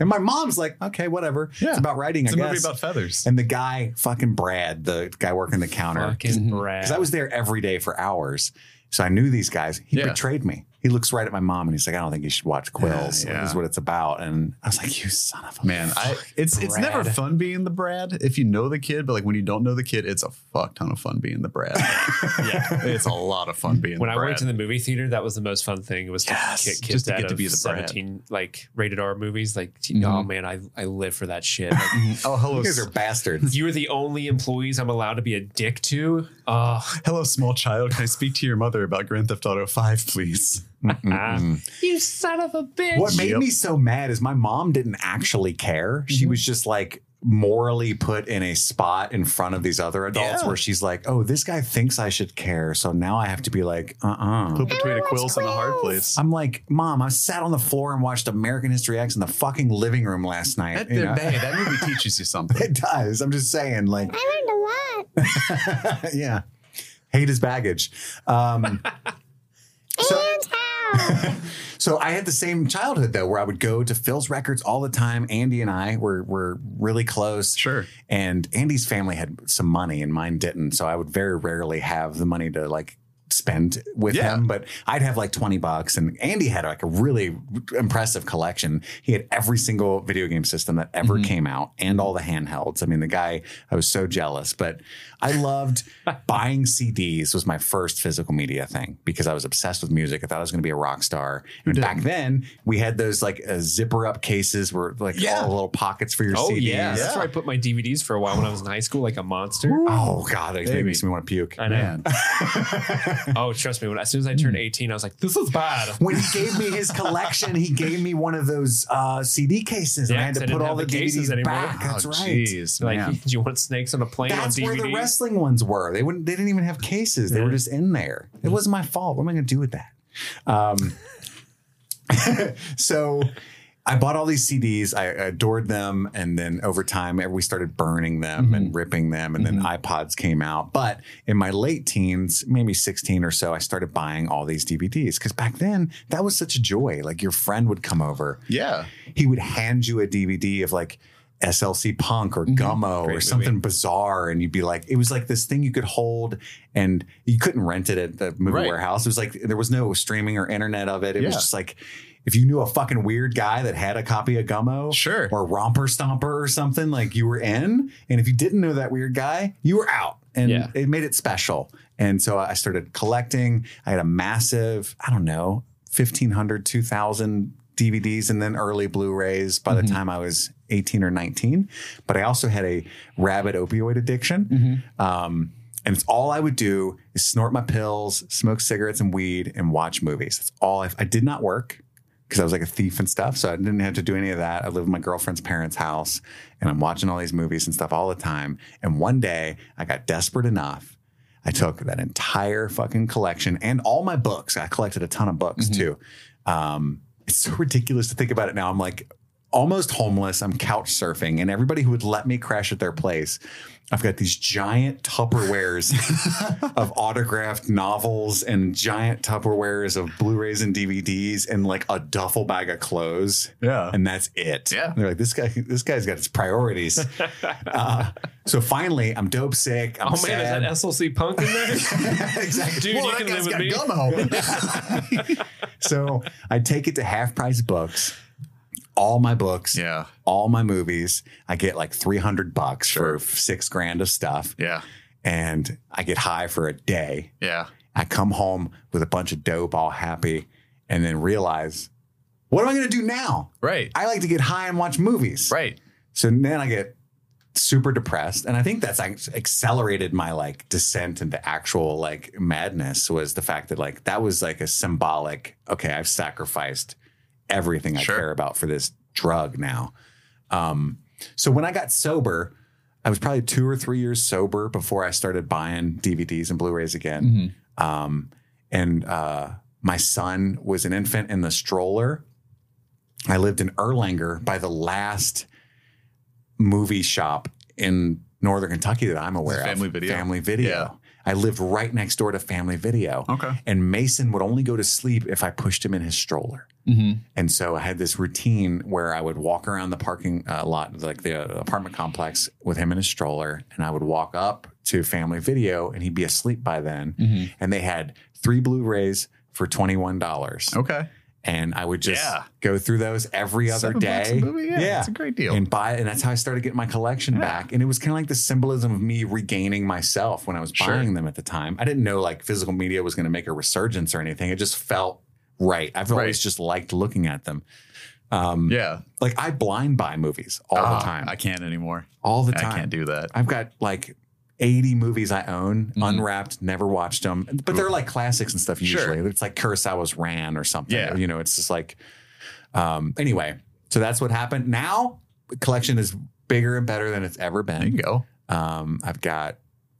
[SPEAKER 1] and my mom's like, okay, whatever.
[SPEAKER 3] Yeah.
[SPEAKER 1] It's about writing,
[SPEAKER 3] It's
[SPEAKER 1] I
[SPEAKER 3] a movie about feathers.
[SPEAKER 1] and the guy, fucking Brad, the guy working the counter,
[SPEAKER 2] Fucking Brad.
[SPEAKER 1] because I was there every day for hours. So I knew these guys. He
[SPEAKER 3] Yeah.
[SPEAKER 1] betrayed me. He looks right at my mom and he's like, I don't think you should watch Quills.
[SPEAKER 3] Yeah, yeah.
[SPEAKER 1] This is what it's about. And I was like, you son of a
[SPEAKER 3] Man, I it's it's never fun being the Brad if you know the kid, but like when you don't know the kid, it's a fuck ton of fun being the Brad. [laughs]
[SPEAKER 2] yeah. [laughs]
[SPEAKER 3] it's a lot of fun being
[SPEAKER 2] When
[SPEAKER 3] the
[SPEAKER 2] I
[SPEAKER 3] Brad.
[SPEAKER 2] went to the movie theater, that was the most fun thing. It was to
[SPEAKER 3] Yes,
[SPEAKER 2] kick kids
[SPEAKER 3] just to
[SPEAKER 2] out
[SPEAKER 3] get to
[SPEAKER 2] of
[SPEAKER 3] be the Brad.
[SPEAKER 2] 17 like rated R movies. Like,
[SPEAKER 3] Mhm.
[SPEAKER 2] oh man, I, I live for that shit. [laughs] Like,
[SPEAKER 3] oh, hello,
[SPEAKER 1] You guys are bastards.
[SPEAKER 2] you are the only employees I'm allowed to be a dick to. Oh,
[SPEAKER 3] hello, small child. Can I speak to your mother about Grand Theft Auto Five, please? [laughs]
[SPEAKER 2] you son of a bitch.
[SPEAKER 1] What made
[SPEAKER 3] Yep.
[SPEAKER 1] me so mad is my mom didn't actually care. She
[SPEAKER 3] Mm-hmm.
[SPEAKER 1] was just like morally put in a spot in front of these other adults
[SPEAKER 3] Yeah.
[SPEAKER 1] where she's like, oh, this guy thinks I should care. So now I have to be like, uh uh
[SPEAKER 3] Put between a quills and a hard place.
[SPEAKER 1] I'm like, Mom, I sat on the floor and watched American History X in the fucking living room last night.
[SPEAKER 3] That,
[SPEAKER 1] you know?
[SPEAKER 3] hey, that movie [laughs] teaches you something.
[SPEAKER 1] It does. I'm just saying, like,
[SPEAKER 4] I learned a lot. [laughs]
[SPEAKER 1] yeah. Hate is baggage. Um, so,
[SPEAKER 4] and how? [laughs]
[SPEAKER 1] so I had the same childhood though, where I would go to Phil's records all the time. Andy and I were were really close.
[SPEAKER 3] Sure.
[SPEAKER 1] And Andy's family had some money and mine didn't. So I would very rarely have the money to like spend with
[SPEAKER 3] Yeah.
[SPEAKER 1] him, but I'd have like 20 bucks. And Andy had like a really impressive collection. He had every single video game system that ever
[SPEAKER 3] Mm-hmm.
[SPEAKER 1] came out and all the handhelds. I mean, the guy, I was so jealous, but I loved buying CDs was my first physical media thing because I was obsessed with music. I thought I was going to be a rock star. And
[SPEAKER 3] didn't?
[SPEAKER 1] back then we had those like uh, zipper up cases where like
[SPEAKER 3] Yeah.
[SPEAKER 1] all the little pockets for your
[SPEAKER 2] Oh
[SPEAKER 1] CDs.
[SPEAKER 2] yeah, that's where I put my DVDs for a while when I was in high school, like a monster.
[SPEAKER 1] Oh God, it
[SPEAKER 3] Baby.
[SPEAKER 1] makes me want to puke.
[SPEAKER 2] I know.
[SPEAKER 3] Man. [laughs]
[SPEAKER 2] Oh, trust me. When as soon as I turned 18, I was like, "This is bad."
[SPEAKER 1] when he gave me his collection, he gave me one of those uh, CD cases, and I had to
[SPEAKER 2] I
[SPEAKER 1] put all the
[SPEAKER 2] have the cases
[SPEAKER 1] DVDs
[SPEAKER 2] anymore.
[SPEAKER 1] back. That's
[SPEAKER 3] Oh,
[SPEAKER 1] right.
[SPEAKER 3] Jeez,
[SPEAKER 2] Like,
[SPEAKER 3] man.
[SPEAKER 2] do you want snakes on a plane
[SPEAKER 1] That's
[SPEAKER 2] on
[SPEAKER 1] where
[SPEAKER 2] DVD?
[SPEAKER 1] Wrestling ones were. They wouldn't. They didn't even have cases. They were just in there. It wasn't my fault. What am I going to do with that? Um, [laughs] so I bought all these CDs. I adored them, and then over time, we started burning them and ripping them, and then iPods came out. But in my late teens, maybe sixteen or so, I started buying all these DVDs because back then that was such a joy. Like your friend would come over,
[SPEAKER 3] Yeah.
[SPEAKER 1] he would hand you a DVD of like SLC Punk or mm-hmm. Gummo or something
[SPEAKER 2] movie.
[SPEAKER 1] bizarre, and you'd be like, it was like this thing you could hold, and you couldn't rent it at the movie
[SPEAKER 3] Right.
[SPEAKER 1] warehouse. It was like there was no streaming or internet of it. It was just like. If you knew a fucking weird guy that had a copy of Gummo,
[SPEAKER 3] Sure.
[SPEAKER 1] or Romper Stomper or something, like you were in. And if you didn't know that weird guy, you were out. And
[SPEAKER 2] Yeah.
[SPEAKER 1] it made it special. And so I started collecting. I had a massive, I don't know, 1,500, 2,000 DVDs and then early Blu rays by the time I was 18 or 19. But I also had a rabid opioid addiction. Um, And it's all I would do is snort my pills, smoke cigarettes and weed, and watch movies. That's all I, I did not work because I was like a thief and stuff. So I didn't have to do any of that. I lived in my girlfriend's parents' house and I'm watching all these movies and stuff all the time. And one day I got desperate enough. I took that entire fucking collection and all my books. I collected a ton of books too. Um, it's so ridiculous to think about it now. I'm like almost homeless. I'm couch surfing, and everybody who would let me crash at their place, I've got these giant Tupperwares [laughs] of autographed novels and giant Tupperwares of Blu-rays and DVDs and like a duffel bag of clothes.
[SPEAKER 3] Yeah.
[SPEAKER 1] And that's it.
[SPEAKER 3] Yeah.
[SPEAKER 1] They're like, this guy, this guy's got his priorities. [laughs] uh, so finally, I'm dope sick. I'm
[SPEAKER 2] Oh man,
[SPEAKER 1] sad.
[SPEAKER 2] is that SLC punk in there? [laughs]
[SPEAKER 1] exactly.
[SPEAKER 2] Dude, you
[SPEAKER 3] that
[SPEAKER 2] can
[SPEAKER 3] guy's
[SPEAKER 2] live with
[SPEAKER 3] got
[SPEAKER 2] me.
[SPEAKER 3] gummo.
[SPEAKER 1] so I take it to half price books, all my books,
[SPEAKER 3] yeah.
[SPEAKER 1] all my movies. I get like 300 bucks
[SPEAKER 3] Sure.
[SPEAKER 1] for six grand of stuff.
[SPEAKER 3] Yeah.
[SPEAKER 1] And I get high for a day.
[SPEAKER 3] Yeah.
[SPEAKER 1] I come home with a bunch of dope, all happy, and then realize, what am I going to do now?
[SPEAKER 3] Right.
[SPEAKER 1] I like to get high and watch movies.
[SPEAKER 3] Right.
[SPEAKER 1] So then I get super depressed. And I think that's accelerated my like descent into actual like madness was the fact that like that was like a symbolic, okay, I've sacrificed everything I
[SPEAKER 3] Sure.
[SPEAKER 1] care about for this drug now. Um, so when I got sober, I was probably two or three years sober before I started buying DVDs and Blu-rays again. Um, and uh, my son was an infant in the stroller. I lived in Erlanger by the last movie shop in northern Kentucky that I'm aware of.
[SPEAKER 3] Family
[SPEAKER 1] of.
[SPEAKER 3] Video?
[SPEAKER 1] Family Video.
[SPEAKER 3] Yeah.
[SPEAKER 1] I lived right next door to Family Video.
[SPEAKER 3] Okay.
[SPEAKER 1] And Mason would only go to sleep if I pushed him in his stroller.
[SPEAKER 3] Mm-hmm.
[SPEAKER 1] And so I had this routine where I would walk around the parking uh, lot, like the uh, apartment complex, with him in his stroller, and I would walk up to Family Video, and he'd be asleep by then.
[SPEAKER 3] Mm-hmm.
[SPEAKER 1] And they had three Blu-rays for twenty one dollars,
[SPEAKER 3] Okay.
[SPEAKER 1] And I would just
[SPEAKER 3] Yeah.
[SPEAKER 1] go through those every other
[SPEAKER 3] Seven
[SPEAKER 1] day.
[SPEAKER 3] movie? Yeah, it's a great deal.
[SPEAKER 1] And buy, and that's how I started getting my collection back. And it was kind of like the symbolism of me regaining myself when I was
[SPEAKER 3] Sure.
[SPEAKER 1] buying them at the time. I didn't know like physical media was going to make a resurgence or anything. It just felt right. I've always just liked looking at them. Um,
[SPEAKER 3] Yeah.
[SPEAKER 1] like I blind buy movies all
[SPEAKER 3] Ah,
[SPEAKER 1] the time,
[SPEAKER 3] I can't anymore.
[SPEAKER 1] all the time.
[SPEAKER 3] I can't do that.
[SPEAKER 1] I've got like 80 movies I own,
[SPEAKER 3] Mhm.
[SPEAKER 1] unwrapped, never watched them, but they're like classics and stuff
[SPEAKER 3] Sure.
[SPEAKER 1] usually. It's like Kurosawa's Ran or something.
[SPEAKER 3] Yeah.
[SPEAKER 1] You know, it's just like, um, anyway, so that's what happened. Now, collection is bigger and better than it's ever been.
[SPEAKER 3] There you go.
[SPEAKER 1] Um, I've got,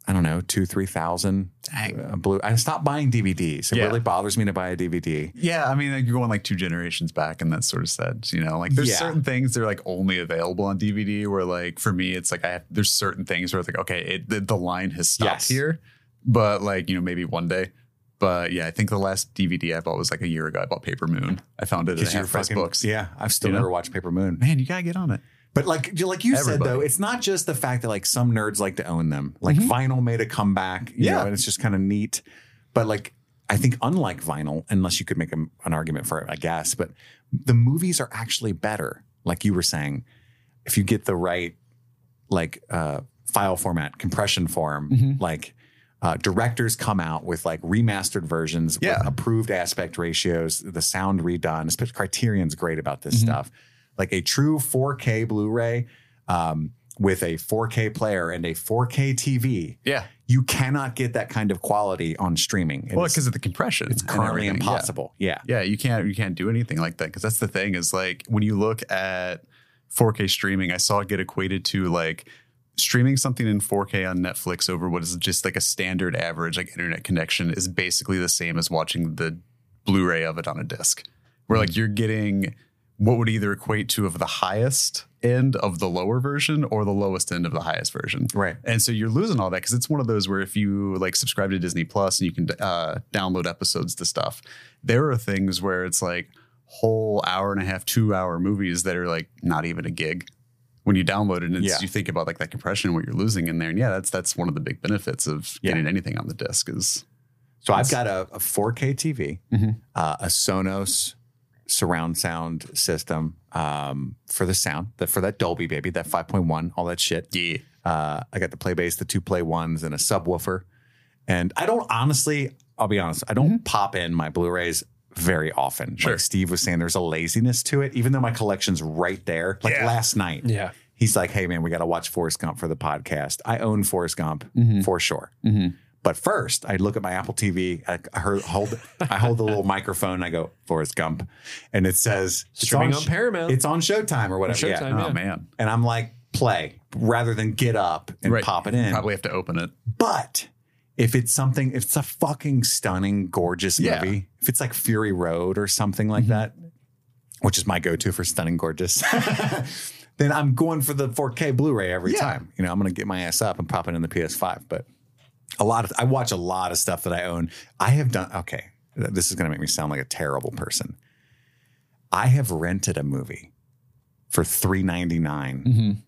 [SPEAKER 1] I don't know, two, 3,000
[SPEAKER 3] Dang.
[SPEAKER 1] uh, blue. I stopped buying DVDs. It
[SPEAKER 3] Yeah.
[SPEAKER 1] really bothers me to buy a DVD.
[SPEAKER 3] Yeah, I mean, like, you're going like two generations back, and that's sort of sad. You know, like there's
[SPEAKER 1] Yeah.
[SPEAKER 3] certain things that are like only available on DVD. Where like for me, it's like I have there's certain things where it's like okay, it, the, the line has stopped
[SPEAKER 1] Yes.
[SPEAKER 3] here, but like you know maybe one day. But yeah, I think the last DVD I bought was like a year ago. I bought Paper Moon. I found it at
[SPEAKER 1] Because you're
[SPEAKER 3] half price books.
[SPEAKER 1] yeah, I've still
[SPEAKER 3] You know?
[SPEAKER 1] never watched Paper Moon.
[SPEAKER 3] Man, you gotta get on it.
[SPEAKER 1] But like, like you said though, it's not just the fact that like some nerds like to own them. Like
[SPEAKER 3] Mhm.
[SPEAKER 1] vinyl made a comeback, you
[SPEAKER 3] Yeah.
[SPEAKER 1] know, and it's just kind of neat. But like, I think unlike vinyl, unless you could make a, an argument for it, I guess, but the movies are actually better. Like you were saying, if you get the right like uh, file format, compression form,
[SPEAKER 3] Mhm.
[SPEAKER 1] like. Uh, directors come out with like remastered versions
[SPEAKER 3] Yeah.
[SPEAKER 1] with approved aspect ratios, the sound redone. Especially Criterion's great about this
[SPEAKER 3] Mhm.
[SPEAKER 1] stuff. Like a true 4K Blu-ray um, with a 4K player and a 4K TV,
[SPEAKER 3] Yeah.
[SPEAKER 1] you cannot get that kind of quality on streaming. It
[SPEAKER 3] Well, because of the compression,
[SPEAKER 1] it's currently
[SPEAKER 3] everything. Yeah.
[SPEAKER 1] impossible. Yeah.
[SPEAKER 3] Yeah, you can't you can't do anything like that because that's the thing is like when you look at 4K streaming, I saw it get equated to like streaming something in 4K on Netflix over what is just like a standard average like internet connection is basically the same as watching the Blu-ray of it on a disc. Where like you're getting what would either equate to of the highest end of the lower version or the lowest end of the highest version.
[SPEAKER 1] Right.
[SPEAKER 3] And so you're losing all that because it's one of those where if you like subscribe to Disney Plus and you can uh, download episodes to stuff, there are things where it's like whole hour and a half, two hour movies that are like not even a gig. When you download it, and
[SPEAKER 1] Yeah.
[SPEAKER 3] you think about like that compression, what you're losing in there, and yeah, that's that's one of the big benefits of
[SPEAKER 1] Yeah.
[SPEAKER 3] getting anything on the disc is
[SPEAKER 1] So I've got a, a 4K TV,
[SPEAKER 3] Mhm.
[SPEAKER 1] uh, a Sonos surround sound system um, for the sound, that for that Dolby baby, that 5.1, all that shit.
[SPEAKER 3] yeah,
[SPEAKER 1] Uh, I got the Playbase, the two play ones, and a subwoofer. And I don't honestly, I'll be honest, I don't pop in my Blu-rays very often.
[SPEAKER 3] Sure.
[SPEAKER 1] Like Steve was saying, there's a laziness to it, even though my collection's right there. Like
[SPEAKER 3] Yeah.
[SPEAKER 1] last night,
[SPEAKER 2] Yeah.
[SPEAKER 1] he's like, "Hey man, we got to watch Forrest Gump for the podcast." I own Forrest Gump
[SPEAKER 3] Mm-hmm.
[SPEAKER 1] for sure. But first, I look at my Apple TV. I, I heard, hold, I hold the little [laughs] microphone. And I go Forrest Gump, and it says it's
[SPEAKER 2] Streaming on
[SPEAKER 1] sh-
[SPEAKER 2] Paramount.
[SPEAKER 1] It's on Showtime or whatever.
[SPEAKER 2] Showtime,
[SPEAKER 1] yeah.
[SPEAKER 3] Oh
[SPEAKER 2] Yeah.
[SPEAKER 3] man.
[SPEAKER 1] And I'm like, play rather than get up and
[SPEAKER 3] Right.
[SPEAKER 1] pop it in.
[SPEAKER 3] Probably have to open it.
[SPEAKER 1] But if it's something, if it's a fucking stunning, gorgeous
[SPEAKER 3] Yeah.
[SPEAKER 1] movie, if it's like Fury Road or something like mm-hmm. that, which is my go-to for stunning, gorgeous, [laughs] then I'm going for the 4K Blu-ray every
[SPEAKER 3] Yeah.
[SPEAKER 1] time. You know, I'm gonna get my ass up and pop it in the PS5. But a lot of I watch a lot of stuff that I own. I have done okay. This is gonna make me sound like a terrible person. I have rented a movie for three ninety nine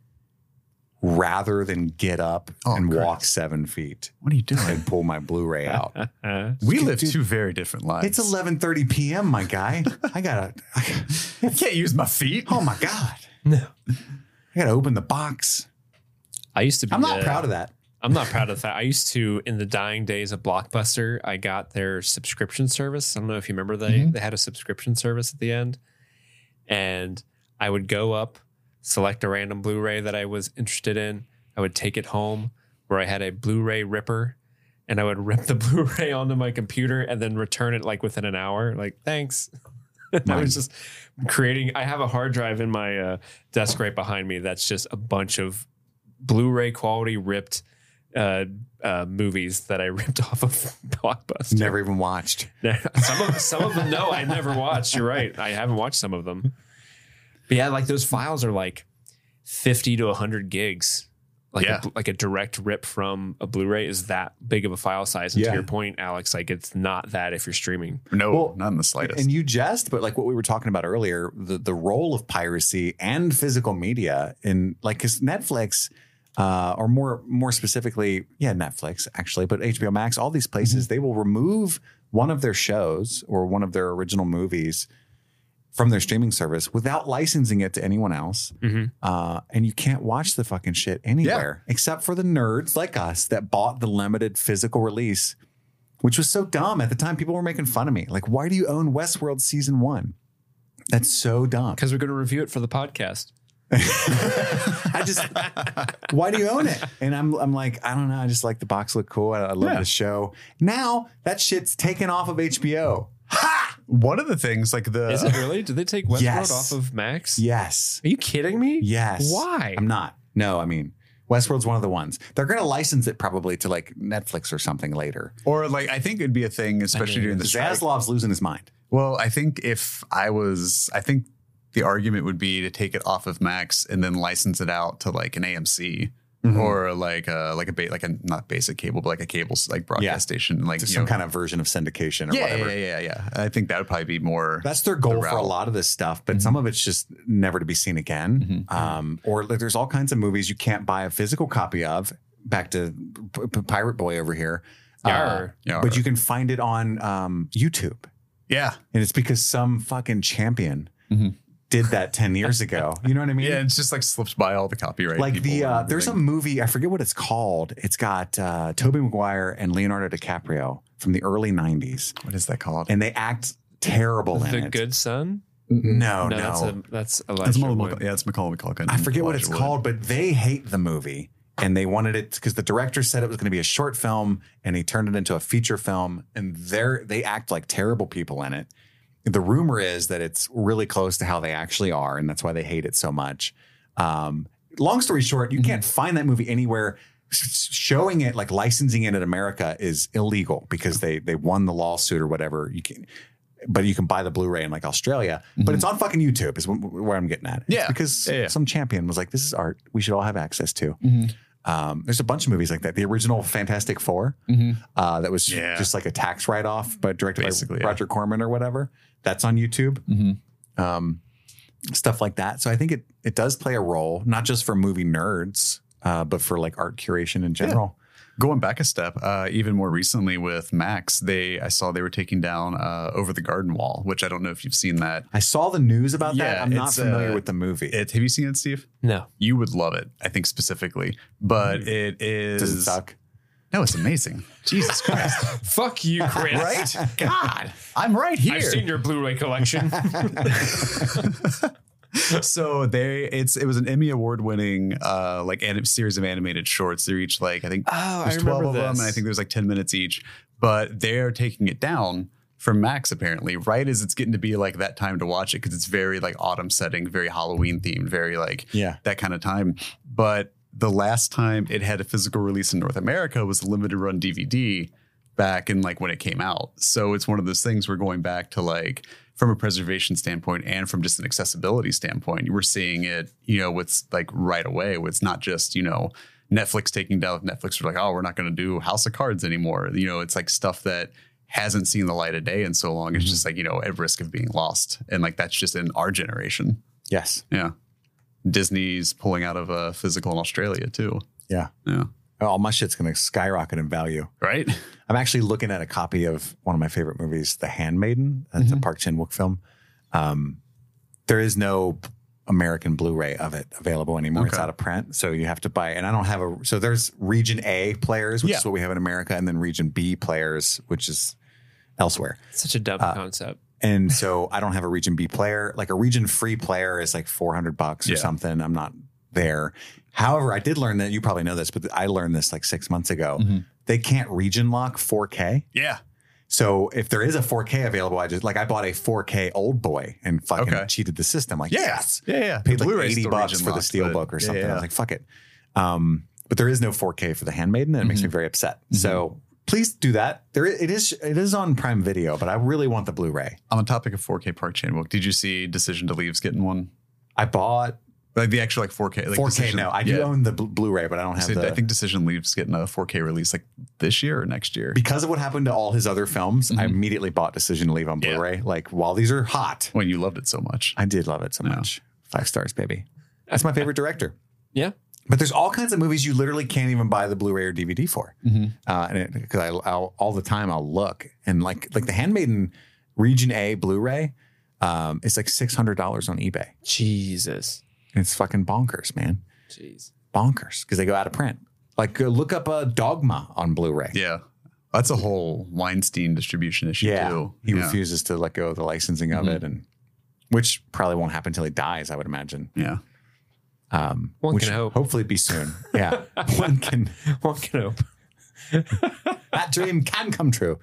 [SPEAKER 1] rather than get up
[SPEAKER 3] Oh,
[SPEAKER 1] and walk seven feet
[SPEAKER 3] What are you doing?
[SPEAKER 1] and pull my Blu-ray out. [laughs]
[SPEAKER 3] We live two very different lives.
[SPEAKER 1] It's eleven thirty p.m., my guy. I gotta. I, [laughs]
[SPEAKER 3] I can't use my feet.
[SPEAKER 1] oh my god! [laughs]
[SPEAKER 2] no.
[SPEAKER 1] I gotta open the box.
[SPEAKER 2] I used to be.
[SPEAKER 1] I'm not
[SPEAKER 2] uh,
[SPEAKER 1] proud of that.
[SPEAKER 2] I'm not proud of that. I used to, in the dying days of Blockbuster, I got their subscription service. I don't know if you remember they
[SPEAKER 1] Mm-hmm.
[SPEAKER 2] they had a subscription service at the end, and I would go up, select a random Blu-ray that I was interested in. I would take it home where I had a Blu-ray ripper, and I would [laughs] rip the Blu-ray onto my computer and then return it like within an hour. Like thanks. [laughs] I was just creating. I have a hard drive in my uh, desk right behind me. That's just a bunch of Blu-ray quality ripped uh, uh, movies that I [laughs] ripped off of Blockbuster.
[SPEAKER 1] Never even watched. [laughs]
[SPEAKER 2] some of some of them, no, I never watched. You're right. I haven't watched some of them. But yeah, like those files are like fifty to hundred gigs. Like
[SPEAKER 3] Yeah.
[SPEAKER 2] a, like a direct rip from a Blu-ray is that big of a file size. And
[SPEAKER 1] Yeah.
[SPEAKER 2] to your point, Alex, like it's not that if you're streaming.
[SPEAKER 3] No,
[SPEAKER 1] Well,
[SPEAKER 3] not in the slightest.
[SPEAKER 1] And you jest, but like what we were talking about earlier, the the role of piracy and physical media in like because Netflix, uh, or more more specifically, yeah, Netflix actually, but HBO Max, all these places, they will remove one of their shows or one of their original movies from their streaming service without licensing it to anyone else.
[SPEAKER 2] Mhm.
[SPEAKER 1] Uh, and you can't watch the fucking shit anywhere except for the nerds like us that bought the limited physical release, which was so dumb. At the time, people were making fun of me. Like, why do you own Westworld season one? That's so dumb.
[SPEAKER 2] Because we're going to review it for the podcast. [laughs]
[SPEAKER 1] I just, why do you own it? And I'm, I'm like, I don't know. I just like the box look cool. I, I love
[SPEAKER 3] Yeah.
[SPEAKER 1] the show. Now that shit's taken off of HBO. Ha!
[SPEAKER 3] One of the things, like the
[SPEAKER 2] Is it really? Did they take Westworld
[SPEAKER 1] Yes.
[SPEAKER 2] off of Max?
[SPEAKER 1] Yes.
[SPEAKER 2] Are you kidding me?
[SPEAKER 1] Yes.
[SPEAKER 2] Why?
[SPEAKER 1] I'm not. No, I mean, Westworld's one of the ones. They're going to license it probably to like Netflix or something later.
[SPEAKER 3] or like I think it'd be a thing, especially
[SPEAKER 2] mean,
[SPEAKER 3] during the strike.
[SPEAKER 1] Zaslav's losing his mind.
[SPEAKER 3] Well, I think if I was, I think the argument would be to take it off of Max and then license it out to like an AMC
[SPEAKER 1] Mm-hmm.
[SPEAKER 3] or like a like a ba- like a not basic cable, but like a cable like broadcast
[SPEAKER 1] Yeah.
[SPEAKER 3] station, like
[SPEAKER 1] some
[SPEAKER 3] know-
[SPEAKER 1] kind of version of syndication or
[SPEAKER 3] yeah,
[SPEAKER 1] whatever.
[SPEAKER 3] yeah, yeah, yeah, yeah. I think that would probably be more.
[SPEAKER 1] That's their goal
[SPEAKER 3] the
[SPEAKER 1] for a lot of this stuff, but some of it's just never to be seen again. Um, or like, there's all kinds of movies you can't buy a physical copy of. Back to P- P- Pirate Boy over here.
[SPEAKER 2] Yar.
[SPEAKER 3] Yar.
[SPEAKER 1] But you can find it on um, YouTube.
[SPEAKER 3] yeah,
[SPEAKER 1] And it's because some fucking champion
[SPEAKER 3] Mhm.
[SPEAKER 1] Did that 10 years ago. You know what I mean?
[SPEAKER 3] yeah. It's just like slips by all the copyright.
[SPEAKER 1] like the uh, there's a movie I forget what it's called. It's got uh, Tobey Maguire and Leonardo DiCaprio from the early 90s
[SPEAKER 3] what is that called?
[SPEAKER 1] and they act terrible in
[SPEAKER 2] The. Good Son?
[SPEAKER 1] no,
[SPEAKER 2] no,
[SPEAKER 1] no.
[SPEAKER 2] that's a that's Elijah
[SPEAKER 3] That's Macaulay,
[SPEAKER 2] Wood.
[SPEAKER 3] yeah, it's Macaulay Culkin.
[SPEAKER 1] I forget what it's
[SPEAKER 3] Wood.
[SPEAKER 1] called, but they hate the movie and they wanted it because the director said it was going to be a short film and he turned it into a feature film and they're they act like terrible people in it. The rumor is that it's really close to how they actually are, and that's why they hate it so much. Um, long story short, you can't find that movie anywhere. Showing it, like licensing it in America, is illegal because they they won the lawsuit or whatever. You can, but you can buy the Blu-ray in like Australia. But it's on fucking YouTube. Is where I'm getting at. It's
[SPEAKER 3] Yeah.
[SPEAKER 1] because
[SPEAKER 3] Yeah, yeah.
[SPEAKER 1] some champion was like, "This is art. We should all have access to."
[SPEAKER 3] Mhm.
[SPEAKER 1] Um, there's a bunch of movies like that. The original Fantastic 4
[SPEAKER 3] Mhm.
[SPEAKER 1] uh, that was
[SPEAKER 3] Yeah.
[SPEAKER 1] just like a tax write-off, but directed
[SPEAKER 3] Basically,
[SPEAKER 1] by
[SPEAKER 3] yeah.
[SPEAKER 1] Roger Corman or whatever. That's on YouTube.
[SPEAKER 3] Mhm.
[SPEAKER 1] Um, stuff like that. So I think it it does play a role, not just for movie nerds, uh, but for like art curation in general.
[SPEAKER 3] Going back a step, uh, even more recently with Max, they I saw they were taking down uh, Over the Garden Wall, which I don't know if you've seen that.
[SPEAKER 1] I saw the news about that. I'm not familiar
[SPEAKER 3] uh,
[SPEAKER 1] with the movie.
[SPEAKER 3] It, have you seen it, Steve?
[SPEAKER 2] No.
[SPEAKER 3] You would love it, I think specifically. But it is
[SPEAKER 1] Mm. Does it suck?
[SPEAKER 3] No, it's amazing. Jesus Christ! [laughs]
[SPEAKER 2] Fuck you, Chris.
[SPEAKER 3] right? God, I'm right here.
[SPEAKER 2] I've seen your Blu-ray collection. [laughs]
[SPEAKER 3] so they it's it was an Emmy award winning uh like anim- series of animated shorts. They're each like I think
[SPEAKER 2] Oh,
[SPEAKER 3] there's 12 of them and I think there's like 10 minutes each, but they're taking it down from Max apparently right as it's getting to be like that time to watch it because it's very like autumn setting, very Halloween themed, very like
[SPEAKER 1] Yeah.
[SPEAKER 3] that kind of time. But the last time it had a physical release in North America was a limited run DVD back in like when it came out. So it's one of those things we're going back to like from a preservation standpoint and from just an accessibility standpoint. We're seeing it, you know, with like right away. It's not just, you know, Netflix taking down Netflix are like, oh, we're not going to do House of Cards anymore. You know, it's like stuff that hasn't seen the light of day in so long. It's mm-hmm. just like, you know, at risk of being lost. And like that's just in our generation.
[SPEAKER 1] Yes.
[SPEAKER 3] Yeah. Disney's pulling out of uh, physical in Australia too.
[SPEAKER 1] Yeah.
[SPEAKER 3] Yeah.
[SPEAKER 1] All my shit's going to skyrocket in value.
[SPEAKER 3] Right.
[SPEAKER 1] I'm actually looking at a copy of one of my favorite movies, The Handmaiden. That's a Park Chan Wook film. Um, there is no American Blu-ray of it available anymore. It's out of print, so you have to buy. And I don't have a. So there's Region A players, which
[SPEAKER 3] Yeah.
[SPEAKER 1] is what we have in America, and then Region B players, which is elsewhere.
[SPEAKER 2] Such a dumb concept.
[SPEAKER 1] And so I don't have a Region B player. Like a Region free player is like 400 bucks or
[SPEAKER 3] Yeah.
[SPEAKER 1] something. I'm not there. However, I did learn that you probably know this, but I learned this like six months ago.
[SPEAKER 3] Mm-hmm.
[SPEAKER 1] They can't region lock 4K.
[SPEAKER 3] Yeah.
[SPEAKER 1] So if there is a 4K available, I just like I bought a 4K old boy and fucking
[SPEAKER 3] Okay.
[SPEAKER 1] cheated the system. Like yes,
[SPEAKER 3] Yeah. Yeah.
[SPEAKER 1] paid
[SPEAKER 3] The
[SPEAKER 1] like
[SPEAKER 3] Blu-ray's
[SPEAKER 1] 80 bucks for the
[SPEAKER 3] locked,
[SPEAKER 1] steel
[SPEAKER 3] but-
[SPEAKER 1] book or
[SPEAKER 3] yeah,
[SPEAKER 1] something. I
[SPEAKER 3] yeah.
[SPEAKER 1] was like, fuck it. Um, but there is no 4K for the handmaiden, and it makes me
[SPEAKER 3] Mm-hmm.
[SPEAKER 1] very upset. So please do that. There it is it is on Prime Video, but I really want the Blu-ray.
[SPEAKER 3] On the topic of 4K Park Chan Wook, did you see Decision to Leave's getting one?
[SPEAKER 1] I bought
[SPEAKER 3] Like the actual like 4K. Like
[SPEAKER 1] 4K.
[SPEAKER 3] Decision-
[SPEAKER 1] no, I do
[SPEAKER 3] yeah.
[SPEAKER 1] own the Blu- Blu-ray, but I don't have
[SPEAKER 3] So
[SPEAKER 1] the.
[SPEAKER 3] I think Decision Leave's getting a 4K release like this year or next year.
[SPEAKER 1] because of what happened to all his other films, I immediately bought Decision to Leave on
[SPEAKER 3] Mm-hmm. Yeah.
[SPEAKER 1] Blu-ray. Like while these are hot,
[SPEAKER 3] when you loved it so much.
[SPEAKER 1] I did love it so
[SPEAKER 3] Yeah.
[SPEAKER 1] much. Five stars, baby. That's my favorite director.
[SPEAKER 2] Yeah.
[SPEAKER 1] But there's all kinds of movies you literally can't even buy the Blu-ray or DVD for, uh, and because I I'll, all the time I'll look and like like the Handmaiden Region A Blu-ray, um, it's like six hundred dollars on eBay.
[SPEAKER 2] Jesus.
[SPEAKER 1] and It's fucking bonkers, man,
[SPEAKER 2] Jeez.
[SPEAKER 1] bonkers because they go out of print. Like uh, look up a Dogma on Blu-ray.
[SPEAKER 3] Yeah. That's a whole Weinstein distribution issue
[SPEAKER 1] Yeah,
[SPEAKER 3] too.
[SPEAKER 1] he
[SPEAKER 3] yeah.
[SPEAKER 1] refuses to let go of the licensing of it, and which probably won't happen until he dies. I would imagine.
[SPEAKER 3] Yeah.
[SPEAKER 1] Um,
[SPEAKER 2] One
[SPEAKER 1] which
[SPEAKER 2] can hope.
[SPEAKER 1] Hopefully, be soon. Yeah, [laughs] one can.
[SPEAKER 2] One can hope. [laughs]
[SPEAKER 1] That dream can come true.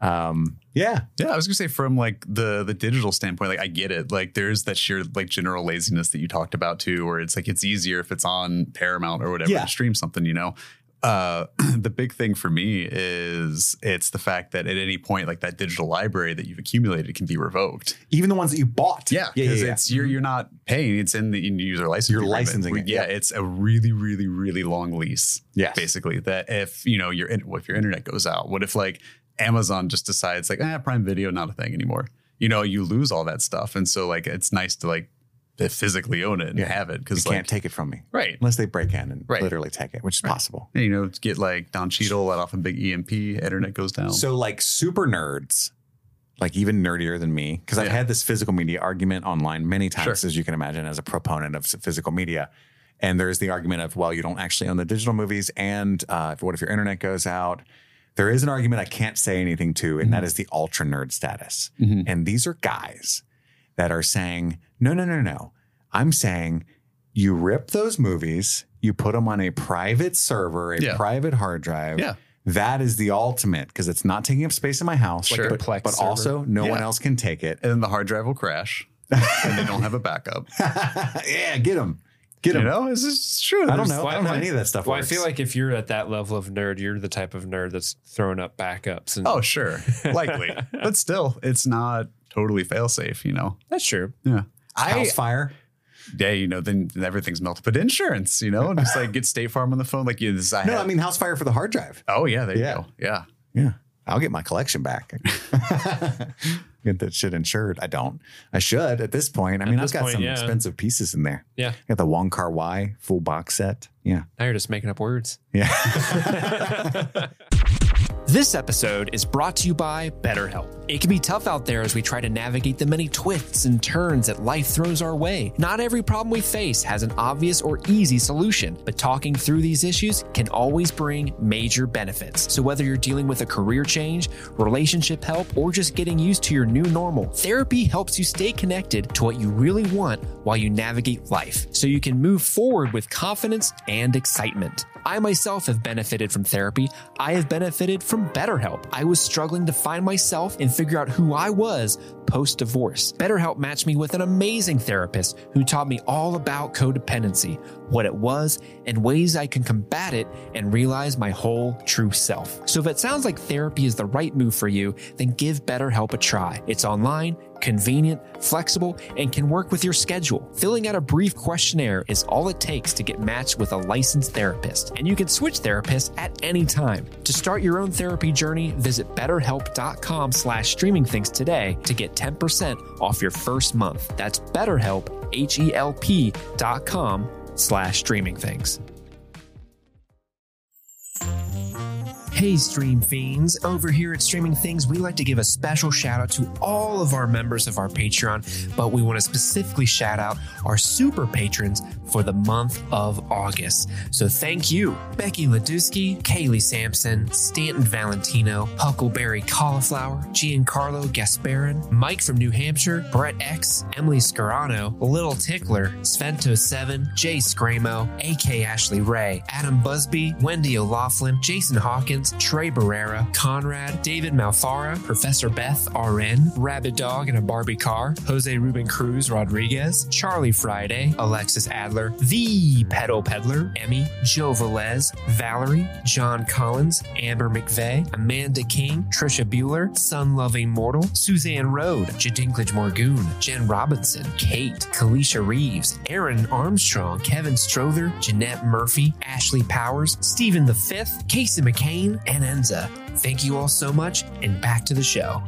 [SPEAKER 1] Um, yeah,
[SPEAKER 3] Yeah, I was gonna say from like the the digital standpoint, like I get it. Like there's that sheer like general laziness that you talked about too, where it's like it's easier if it's on Paramount or whatever
[SPEAKER 1] Yeah.
[SPEAKER 3] to stream something, you know. Uh, [clears throat] the big thing for me is it's the fact that at any point, like that digital library that you've accumulated can be revoked.
[SPEAKER 1] even the ones that you bought.
[SPEAKER 3] Yeah,
[SPEAKER 1] yeah,
[SPEAKER 3] because
[SPEAKER 1] yeah, yeah.
[SPEAKER 3] it's you're you're not paying; it's in the in user license.
[SPEAKER 1] You're
[SPEAKER 3] agreement.
[SPEAKER 1] licensing it,
[SPEAKER 3] Yeah,
[SPEAKER 1] yeah.
[SPEAKER 3] it's a really, really, really long lease.
[SPEAKER 1] Yeah,
[SPEAKER 3] basically that if you know your if your internet goes out? What if like Amazon just decides like ah Prime Video not a thing anymore? You know, you lose all that stuff, and so like it's nice to like physically own it and
[SPEAKER 1] Yeah.
[SPEAKER 3] have it because
[SPEAKER 1] You
[SPEAKER 3] because
[SPEAKER 1] can't take it from me
[SPEAKER 3] right.
[SPEAKER 1] unless they break in and
[SPEAKER 3] Right.
[SPEAKER 1] literally take it, which is possible.
[SPEAKER 3] You know, get like Don Cheadle let off a big EMP, internet goes down.
[SPEAKER 1] So, like super nerds, like even nerdier than me, because I've had this physical media argument online many times,
[SPEAKER 3] Sure.
[SPEAKER 1] as you can imagine, as a proponent of physical media. And there's the argument of, well, you don't actually own the digital movies, and uh, what if your internet goes out? There is an argument I can't say anything to, and that is the ultra nerd status.
[SPEAKER 3] Mhm.
[SPEAKER 1] And these are guys that are saying, no, no, no, no. I'm saying you rip those movies, you put them on a private server, a
[SPEAKER 3] Yeah.
[SPEAKER 1] private hard drive.
[SPEAKER 3] Yeah.
[SPEAKER 1] That is the ultimate because it's not taking up space in my house,
[SPEAKER 2] Like a
[SPEAKER 1] but,
[SPEAKER 2] Plex
[SPEAKER 1] but also no one else can take it.
[SPEAKER 3] and then the hard drive will crash, and they don't have a backup. [laughs]
[SPEAKER 1] yeah, get them. Get
[SPEAKER 3] You
[SPEAKER 1] them.
[SPEAKER 3] know, it's just true.
[SPEAKER 1] I don't
[SPEAKER 3] There's-
[SPEAKER 1] know. I don't know any of that stuff
[SPEAKER 2] Well, I feel like if you're at that level of nerd, you're the type of nerd that's throwing up backups. And
[SPEAKER 3] Oh, sure, likely, [laughs] but still, it's not totally fail safe. You know.
[SPEAKER 2] that's true.
[SPEAKER 3] Yeah. I
[SPEAKER 1] house fire.
[SPEAKER 3] yeah, you know, then everything's melted. But insurance, you know, just like get State Farm on the phone. Like, you this, I
[SPEAKER 1] No,
[SPEAKER 3] had-
[SPEAKER 1] I mean house fire for the hard drive.
[SPEAKER 3] oh yeah, there
[SPEAKER 1] Yeah.
[SPEAKER 3] you go. Yeah,
[SPEAKER 1] Yeah. I'll get my collection back. [laughs] [laughs] get that shit insured. I don't. I should at this point. I mean, I've got
[SPEAKER 2] point,
[SPEAKER 1] some
[SPEAKER 2] yeah.
[SPEAKER 1] expensive pieces in there.
[SPEAKER 2] Yeah.
[SPEAKER 1] I got the Wong Kar Wai full box set. Yeah.
[SPEAKER 2] Now you're just making up words.
[SPEAKER 1] Yeah. [laughs]
[SPEAKER 2] This episode is brought to you by BetterHelp. It can be tough out there as we try to navigate the many twists and turns that life throws our way. Not every problem we face has an obvious or easy solution, but talking through these issues can always bring major benefits. So, whether you're dealing with a career change, relationship help, or just getting used to your new normal, therapy helps you stay connected to what you really want while you navigate life so you can move forward with confidence and excitement. I myself have benefited from therapy. I have benefited from BetterHelp. I was struggling to find myself and figure out who I was post divorce. BetterHelp matched me with an amazing therapist who taught me all about codependency, what it was, and ways I can combat it and realize my whole true self. So if it sounds like therapy is the right move for you, then give BetterHelp a try. It's online convenient, flexible, and can work with your schedule. Filling out a brief questionnaire is all it takes to get matched with a licensed therapist, and you can switch therapists at any time. To start your own therapy journey, visit betterhelp.com slash streamingthings today to get 10% off your first month. That's betterhelp, H-E-L-P dot com slash streamingthings. Hey, Stream Fiends. Over here at Streaming Things, we like to give a special shout out to all of our members of our Patreon, but we want to specifically shout out our super patrons for the month of August. So thank you, Becky Ladusky, Kaylee Sampson, Stanton Valentino, Huckleberry Cauliflower, Giancarlo Gasparin, Mike from New Hampshire, Brett X, Emily Scarano, Little Tickler, Svento7, Jay Scramo, AK Ashley Ray, Adam Busby, Wendy O'Laughlin, Jason Hawkins, Trey Barrera, Conrad, David Malfara, Professor Beth RN, Rabbit Dog in a Barbie Car, Jose Ruben Cruz Rodriguez, Charlie Friday, Alexis Adler, The Pedal Peddler, Emmy, Joe Velez, Valerie, John Collins, Amber McVeigh, Amanda King, Trisha Bueller, Sun Loving Mortal, Suzanne Rode, Jadinklage Morgoon, Jen Robinson, Kate, Kalisha Reeves, Aaron Armstrong, Kevin Strother, Jeanette Murphy, Ashley Powers, Stephen Fifth, Casey McCain, and Enza. Thank you all so much, and back to the show.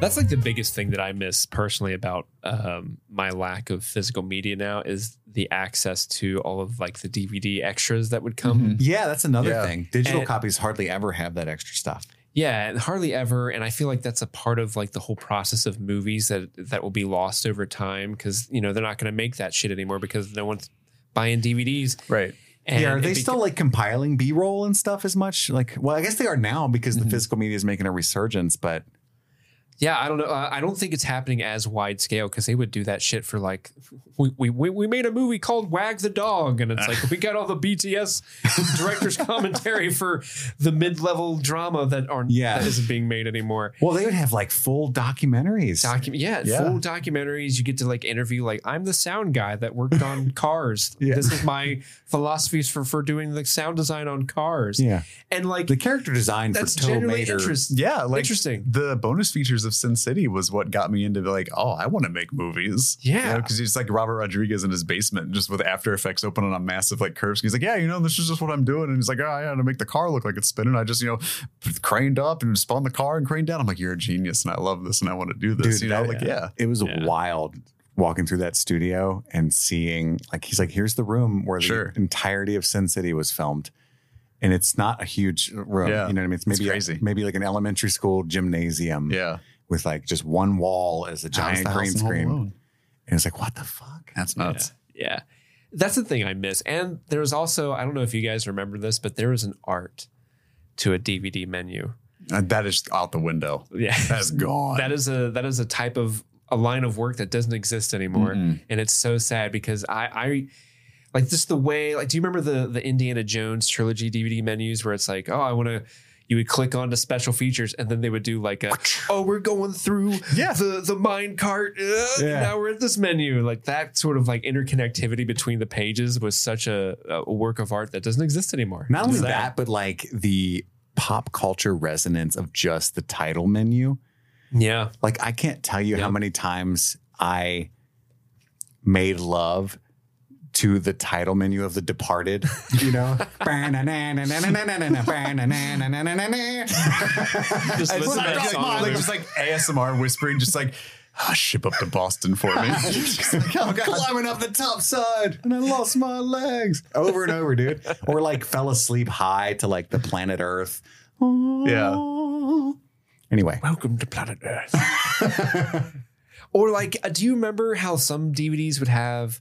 [SPEAKER 2] That's like the biggest thing that I miss personally about um, my lack of physical media now is the access to all of like the DVD extras that would come.
[SPEAKER 3] Mhm.
[SPEAKER 1] Yeah, that's another
[SPEAKER 3] Yeah.
[SPEAKER 1] thing. Digital
[SPEAKER 2] And-
[SPEAKER 1] copies hardly ever have that extra stuff.
[SPEAKER 2] Yeah, and hardly ever. And I feel like that's a part of like the whole process of movies that that will be lost over time because you know they're not going to make that shit anymore because no one's buying DVDs.
[SPEAKER 3] Right.
[SPEAKER 2] And
[SPEAKER 1] yeah, are they
[SPEAKER 2] beca-
[SPEAKER 1] still like compiling B roll and stuff as much? Like, well, I guess they are now because
[SPEAKER 2] Mhm.
[SPEAKER 1] the physical media is making a resurgence. But
[SPEAKER 2] Yeah, I don't know. Uh, I don't think it's happening as wide scale because they would do that shit for like we, we we made a movie called Wag the Dog, and it's like we got all the BTS [laughs] director's commentary for the mid level drama that aren't
[SPEAKER 1] Yeah.
[SPEAKER 2] that isn't being made anymore.
[SPEAKER 1] well, they would have like full documentaries.
[SPEAKER 2] Docu- yeah,
[SPEAKER 3] Yeah.
[SPEAKER 2] full documentaries. You get to like interview like I'm the sound guy that worked on [laughs] cars.
[SPEAKER 1] Yeah.
[SPEAKER 2] This is my philosophies for for doing the sound design on cars.
[SPEAKER 1] yeah,
[SPEAKER 2] And like
[SPEAKER 1] the character design
[SPEAKER 2] that's
[SPEAKER 1] for
[SPEAKER 2] Tow
[SPEAKER 1] Mater.
[SPEAKER 2] interest-
[SPEAKER 3] Yeah, like
[SPEAKER 2] interesting.
[SPEAKER 3] the bonus features of Sin City was what got me into like, oh, I want to make movies.
[SPEAKER 2] Yeah.
[SPEAKER 3] because he's like Robert Rodriguez in his basement, just with After Effects open on a massive like curve. He's like, yeah, you know, this is just what I'm doing, and he's like, oh, yeah, to make the car look like it's spinning, I just you know craned up and spun the car and craned down. I'm like, you're a genius, and I love this, and I want to do this.
[SPEAKER 1] Dude,
[SPEAKER 3] you know,
[SPEAKER 1] that-
[SPEAKER 3] like yeah,
[SPEAKER 1] It was
[SPEAKER 2] Yeah.
[SPEAKER 1] wild walking through that studio and seeing like he's like, here's the room where the
[SPEAKER 3] Sure.
[SPEAKER 1] entirety of Sin City was filmed. And it's not a huge room.
[SPEAKER 3] Yeah.
[SPEAKER 1] You know what I mean? It's
[SPEAKER 3] It's
[SPEAKER 1] maybe
[SPEAKER 3] crazy.
[SPEAKER 1] maybe like an elementary school gymnasium
[SPEAKER 3] yeah.
[SPEAKER 1] With like just one wall as a giant green
[SPEAKER 3] house in Home
[SPEAKER 1] screen. And it's like, what the fuck?
[SPEAKER 3] That's nuts.
[SPEAKER 2] Yeah. yeah. That's the thing I miss. And there was also, I don't know if you guys remember this, but there was an art to a DVD menu.
[SPEAKER 3] Uh, that is out the window.
[SPEAKER 2] Yeah. [laughs]
[SPEAKER 3] That's gone.
[SPEAKER 2] that is a that is a type of a line of work that doesn't exist anymore.
[SPEAKER 3] Mm-mm.
[SPEAKER 2] And it's so sad because I I like just the way like do you remember the the Indiana Jones trilogy DVD menus where it's like, oh, I want to you would click on to special features and then they would do like a oh we're going through
[SPEAKER 3] Yeah.
[SPEAKER 2] the the mine cart uh,
[SPEAKER 1] Yeah.
[SPEAKER 2] now we're at this menu like that sort of like interconnectivity between the pages was such a, a work of art that doesn't exist anymore
[SPEAKER 1] Not only
[SPEAKER 2] sad.
[SPEAKER 1] that, but like the pop culture resonance of just the title menu.
[SPEAKER 2] yeah
[SPEAKER 1] Like I can't tell you how many times I made love to the title menu of The Departed, you know? [laughs] [laughs]
[SPEAKER 2] Just listen to
[SPEAKER 1] like,
[SPEAKER 2] that song
[SPEAKER 3] like, just like ASMR whispering, just like "Ah, ship up to Boston for me. [laughs] Just like, oh, God.
[SPEAKER 1] climbing up the top side and I lost my legs over and over, dude. Or like fell asleep high to like the planet Earth,
[SPEAKER 3] Yeah.
[SPEAKER 1] Anyway,
[SPEAKER 2] Welcome to planet Earth. or like, uh, do you remember how some DVDs would have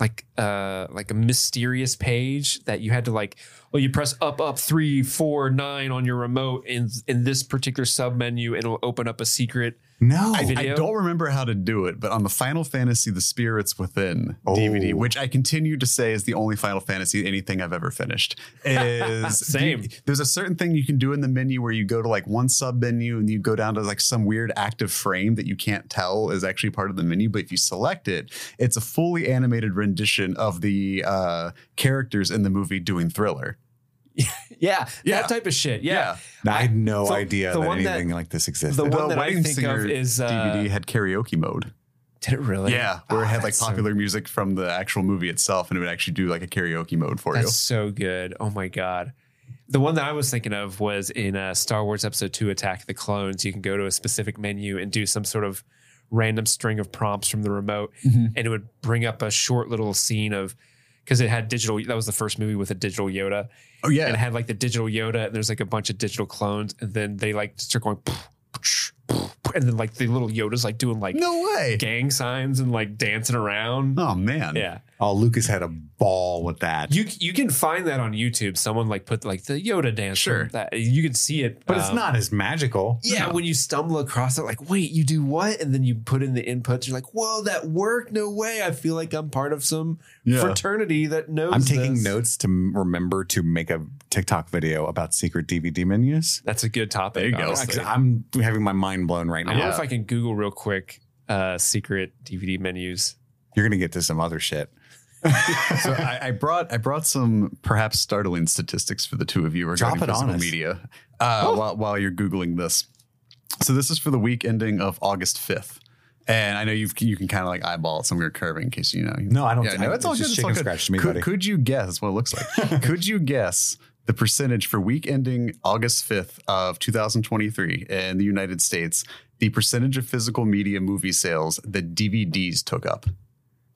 [SPEAKER 2] like uh like a mysterious page that you had to like well you press up up three four nine on your remote in in this particular sub menu and it'll open up a secret
[SPEAKER 1] no.
[SPEAKER 3] I don't remember how to do it, but on the Final Fantasy The Spirits Within DVD,
[SPEAKER 1] Oh.
[SPEAKER 3] which I continue to say is the only Final Fantasy anything I've ever finished, is [laughs]
[SPEAKER 2] Same.
[SPEAKER 3] you- there's a certain thing you can do in the menu where you go to like one sub menu and you go down to like some weird active frame that you can't tell is actually part of the menu. But if you select it, it's a fully animated rendition of the uh, characters in the movie doing Thriller.
[SPEAKER 2] Yeah, [laughs]
[SPEAKER 3] Yeah.
[SPEAKER 2] that type of shit yeah,
[SPEAKER 1] I had no
[SPEAKER 2] So,
[SPEAKER 1] idea that
[SPEAKER 2] one that-
[SPEAKER 1] anything like this existed.
[SPEAKER 2] the one
[SPEAKER 3] The
[SPEAKER 2] that I
[SPEAKER 3] Wedding
[SPEAKER 2] think
[SPEAKER 3] Singer
[SPEAKER 2] of is uh,
[SPEAKER 3] DVD had karaoke mode.
[SPEAKER 2] did it really
[SPEAKER 3] Yeah, where it
[SPEAKER 2] Oh,
[SPEAKER 3] had like
[SPEAKER 2] that's so-
[SPEAKER 3] popular music from the actual movie itself, and it would actually do like a karaoke mode for you.
[SPEAKER 2] That's so good. Oh my god. The one that I was thinking of was in uh, Star Wars Episode Two: Attack of the Clones. You can go to a specific menu and do some sort of random string of prompts from the remote,
[SPEAKER 3] Mhm.
[SPEAKER 2] and it would bring up a short little scene of because it had digital. That was the first movie with a digital Yoda.
[SPEAKER 3] Oh yeah,
[SPEAKER 2] and it had like the digital Yoda, and there's like a bunch of digital clones, and then they like start going, [laughs] and then like the little Yoda's like doing like
[SPEAKER 3] no way.
[SPEAKER 2] gang signs and like dancing around.
[SPEAKER 3] Oh man,
[SPEAKER 2] Yeah.
[SPEAKER 1] oh, Lucas had a ball with that.
[SPEAKER 2] You you can find that on YouTube. Someone like put like the Yoda dance.
[SPEAKER 3] Sure.
[SPEAKER 2] that you can see it,
[SPEAKER 1] but it's
[SPEAKER 2] um,
[SPEAKER 1] not as magical.
[SPEAKER 2] Yeah, when you stumble across it, like, wait, you do what? And then you put in the inputs. You're like, whoa, that worked. No way. I feel like I'm part of some
[SPEAKER 3] Yeah.
[SPEAKER 2] fraternity that knows.
[SPEAKER 1] I'm taking
[SPEAKER 2] this.
[SPEAKER 1] notes to remember to make a TikTok video about secret DVD menus.
[SPEAKER 2] That's a good topic.
[SPEAKER 3] There you go.
[SPEAKER 2] honestly.
[SPEAKER 1] I'm having my mind blown right now.
[SPEAKER 2] I don't know
[SPEAKER 1] now.
[SPEAKER 2] if I can Google real quick uh, secret DVD menus.
[SPEAKER 1] You're gonna get to some other shit. [laughs]
[SPEAKER 3] So I, I brought I brought some perhaps startling statistics for the two of you regarding
[SPEAKER 1] Drop it on
[SPEAKER 3] physical
[SPEAKER 1] us.
[SPEAKER 3] media uh, while, while you're googling this. So this is for the week ending of August fifth. And I know you you can kind of like eyeball it, so I'm going to curve in case you know.
[SPEAKER 1] No, I don't-
[SPEAKER 3] Yeah, no,
[SPEAKER 1] I-
[SPEAKER 3] it's all
[SPEAKER 1] it's
[SPEAKER 3] good.
[SPEAKER 1] just
[SPEAKER 3] It's all
[SPEAKER 1] chicken
[SPEAKER 3] good.
[SPEAKER 1] scratch to me,
[SPEAKER 3] could,
[SPEAKER 1] buddy.
[SPEAKER 3] could you guess? What it looks like. [laughs] could you guess the percentage for week ending August 5th of 2023 in the United States? The percentage of physical media movie sales that DVDs took up.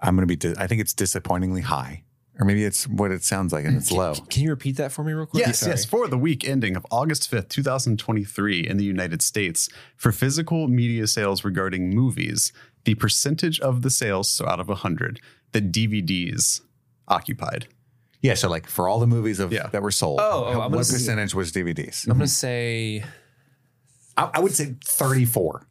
[SPEAKER 1] I'm gonna be. Di- I think it's disappointingly high, or maybe it's what it sounds like and it's low.
[SPEAKER 2] Can you repeat that for me real quick?
[SPEAKER 3] Yes,
[SPEAKER 2] Sorry.
[SPEAKER 3] yes. For the week ending of August 5th, 2023, in the United States, for physical media sales regarding movies, the percentage of the sales, so out of 100, that DVDs occupied.
[SPEAKER 1] Yeah, so like for all the movies of
[SPEAKER 3] Yeah.
[SPEAKER 1] that were sold,
[SPEAKER 2] Oh, oh,
[SPEAKER 1] how-
[SPEAKER 2] I'm gonna
[SPEAKER 1] what
[SPEAKER 2] see-
[SPEAKER 1] percentage was DVDs?
[SPEAKER 2] I'm gonna say
[SPEAKER 1] I, I would say 34.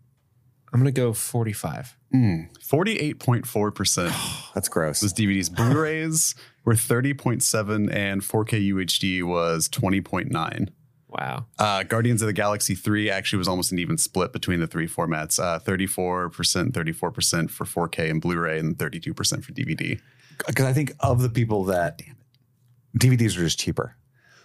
[SPEAKER 2] I'm gonna go 45.
[SPEAKER 3] 48.4% [sighs]
[SPEAKER 1] That's gross.
[SPEAKER 3] was DVDs. [laughs] Blu-rays were 30.7 and 4K UHD was 20.9.
[SPEAKER 2] Wow.
[SPEAKER 3] Uh, Guardians of the Galaxy 3 actually was almost an even split between the three formats. Uh, 34%, 34% for 4K and Blu-ray and 32% for DVD.
[SPEAKER 1] Because I think of the people that DVDs are just cheaper.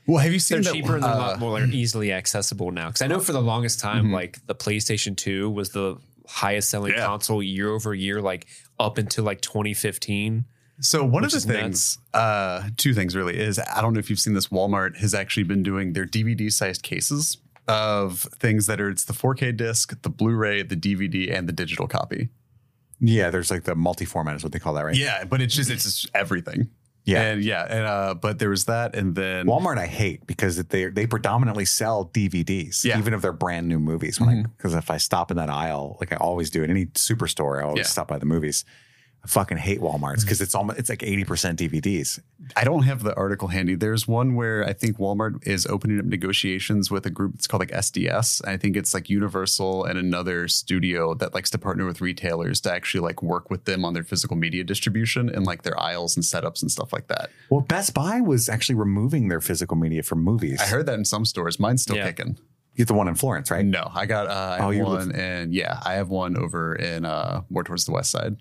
[SPEAKER 3] Well, have you seen
[SPEAKER 2] They're
[SPEAKER 3] that,
[SPEAKER 2] cheaper and they're a
[SPEAKER 3] uh,
[SPEAKER 2] lot more easily accessible now. Because I know for the longest time,
[SPEAKER 3] Mhm.
[SPEAKER 2] like the PlayStation 2 was the highest selling
[SPEAKER 3] Yeah.
[SPEAKER 2] console year over year, like up until like 2015.
[SPEAKER 3] So one of the things, uh, two things really is I don't know if you've seen this. Walmart has actually been doing their DVD sized cases of things that are it's the 4K disc, the Blu-ray, the DVD, and the digital copy.
[SPEAKER 1] Yeah, there's like the multi format is what they call that, right?
[SPEAKER 3] Yeah, but it's just it's just everything.
[SPEAKER 1] Yeah.
[SPEAKER 3] and yeah, and uh, but there was that, and then
[SPEAKER 1] Walmart I hate because they they predominantly sell DVDs,
[SPEAKER 3] Yeah.
[SPEAKER 1] even if they're brand new movies. When I because if I stop in that aisle, like I always do in any superstore, I always
[SPEAKER 3] Yeah.
[SPEAKER 1] stop by the movies. I fucking hate Walmart's because it's almost it's like eighty percent DVDs.
[SPEAKER 3] I don't have the article handy. There's one where I think Walmart is opening up negotiations with a group that's called like SDS. I think it's like Universal and another studio that likes to partner with retailers to actually like work with them on their physical media distribution and like their aisles and setups and stuff like that.
[SPEAKER 1] Well, Best Buy was actually removing their physical media from movies.
[SPEAKER 3] I heard that in some stores. Mine's still
[SPEAKER 2] Yeah.
[SPEAKER 3] kicking.
[SPEAKER 1] you get the one in Florence, right?
[SPEAKER 3] No, I got uh, I
[SPEAKER 1] Oh,
[SPEAKER 3] have one
[SPEAKER 1] live-
[SPEAKER 3] and yeah, I have one over in uh more towards the west side.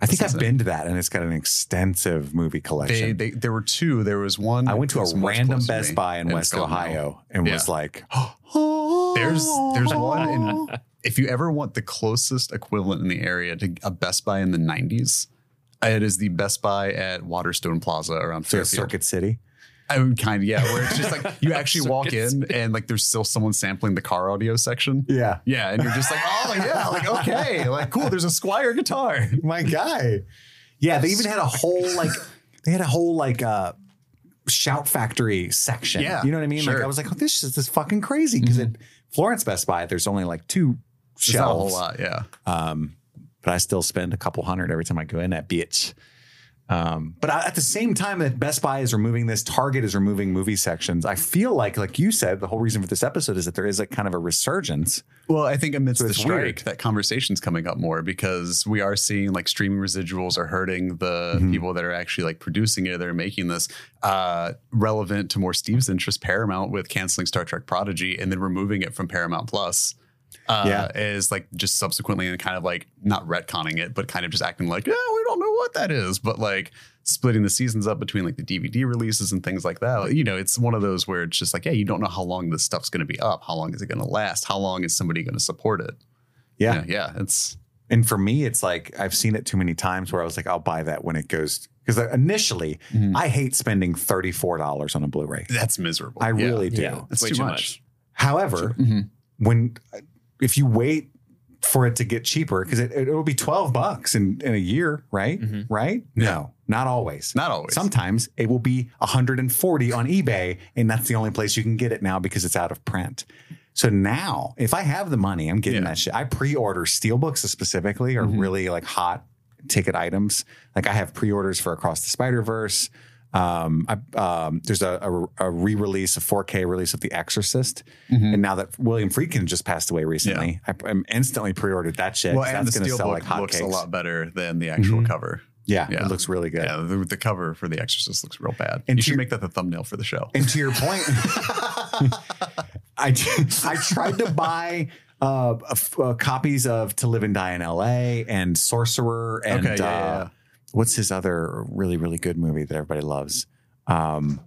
[SPEAKER 1] I think I've been to that, and it's got an extensive movie collection.
[SPEAKER 3] they there were two. There was one.
[SPEAKER 1] I went to a random Best Buy in West
[SPEAKER 3] it's gone now.
[SPEAKER 1] Ohio and
[SPEAKER 3] Yeah.
[SPEAKER 1] was like, [gasps]
[SPEAKER 3] There's there's [gasps] one in if you ever want the closest equivalent in the area to a Best Buy in the 90s, it is the Best Buy at Waterstone Plaza around Fairfield.
[SPEAKER 1] Circuit City.
[SPEAKER 3] I would kind of yeah, where it's just like you [laughs] actually walk
[SPEAKER 2] Circuit
[SPEAKER 3] in and like there's still someone sampling the car audio section.
[SPEAKER 1] Yeah,
[SPEAKER 3] Yeah, and you're just like, oh yeah, like okay, like cool. There's a Squier guitar. [laughs]
[SPEAKER 1] my guy. Yeah, they even had a whole like they had a whole like uh Shout Factory section.
[SPEAKER 3] Yeah,
[SPEAKER 1] you know what I mean? Like. I was like, oh, this is this fucking crazy because at Florence Best Buy, there's only like two
[SPEAKER 3] It's not a whole
[SPEAKER 1] shelves.
[SPEAKER 3] lot. Yeah.
[SPEAKER 1] Um, but I still spend a couple hundred every time I go in that bitch. Um, but at the same time that Best Buy is removing this, Target is removing movie sections. I feel like, like you said, the whole reason for this episode is that there is like kind of a resurgence.
[SPEAKER 3] Well, I think amidst
[SPEAKER 1] So
[SPEAKER 3] the strike,
[SPEAKER 1] weird.
[SPEAKER 3] that conversation's coming up more because we are seeing like streaming residuals are hurting the
[SPEAKER 1] Mhm.
[SPEAKER 3] people that are actually like producing it, that are making this uh, relevant to more Steve's interest. Paramount with canceling Star Trek Prodigy and then removing it from Paramount Plus. Uh,
[SPEAKER 1] Yeah.
[SPEAKER 3] is like just subsequently and kind of like not retconning it, but kind of just acting like, yeah, we don't know what that is, but like splitting the seasons up between like the DVD releases and things like that. You know, it's one of those where it's just like, yeah, you don't know how long this stuff's going to be up. How long is it going to last? How long is somebody going to support it?
[SPEAKER 1] Yeah.
[SPEAKER 3] yeah, yeah, it's
[SPEAKER 1] And for me, it's like I've seen it too many times where I was like, I'll buy that when it goes. Because initially,
[SPEAKER 3] Mhm.
[SPEAKER 1] I hate spending $34 on a Blu ray.
[SPEAKER 3] that's miserable.
[SPEAKER 1] I
[SPEAKER 3] Yeah.
[SPEAKER 1] really do.
[SPEAKER 2] Yeah.
[SPEAKER 3] That's
[SPEAKER 2] Way
[SPEAKER 3] too
[SPEAKER 2] too
[SPEAKER 3] much.
[SPEAKER 2] much.
[SPEAKER 1] However,
[SPEAKER 3] Mhm.
[SPEAKER 1] when if you wait for it to get cheaper, because it, it will be 12 bucks in, in a year, right?
[SPEAKER 2] Mhm.
[SPEAKER 1] Right? No, not always.
[SPEAKER 3] Not always.
[SPEAKER 1] Sometimes it will be 140 on eBay, and that's the only place you can get it now because it's out of print. So now, if I have the money, I'm getting
[SPEAKER 3] Yeah.
[SPEAKER 1] that shit. I pre-order steelbooks specifically, or
[SPEAKER 3] Mhm.
[SPEAKER 1] really like hot ticket items. Like I have pre-orders for Across the Spider Verse. Um, I, um, there's a, a, a re-release, a 4K release of The Exorcist,
[SPEAKER 3] Mhm.
[SPEAKER 1] and now that William Friedkin just passed away recently, I, I'm instantly pre-ordered that shit.
[SPEAKER 3] Well, and the
[SPEAKER 1] that's going to
[SPEAKER 3] steelbook
[SPEAKER 1] like hotcakes.
[SPEAKER 3] looks a lot better than the actual
[SPEAKER 1] Mhm.
[SPEAKER 3] cover.
[SPEAKER 1] Yeah,
[SPEAKER 3] Yeah.
[SPEAKER 1] it looks really good.
[SPEAKER 3] Yeah, the, the cover for The Exorcist looks real bad.
[SPEAKER 1] And
[SPEAKER 3] you should
[SPEAKER 1] your-
[SPEAKER 3] make that the thumbnail for the show.
[SPEAKER 1] And to your point, [laughs] I I tried to buy uh, uh, copies of To Live and Die in L.A. and Sorcerer and
[SPEAKER 3] Okay, yeah,
[SPEAKER 1] uh,
[SPEAKER 3] yeah, yeah.
[SPEAKER 1] What's his other really really good movie that everybody loves. Um,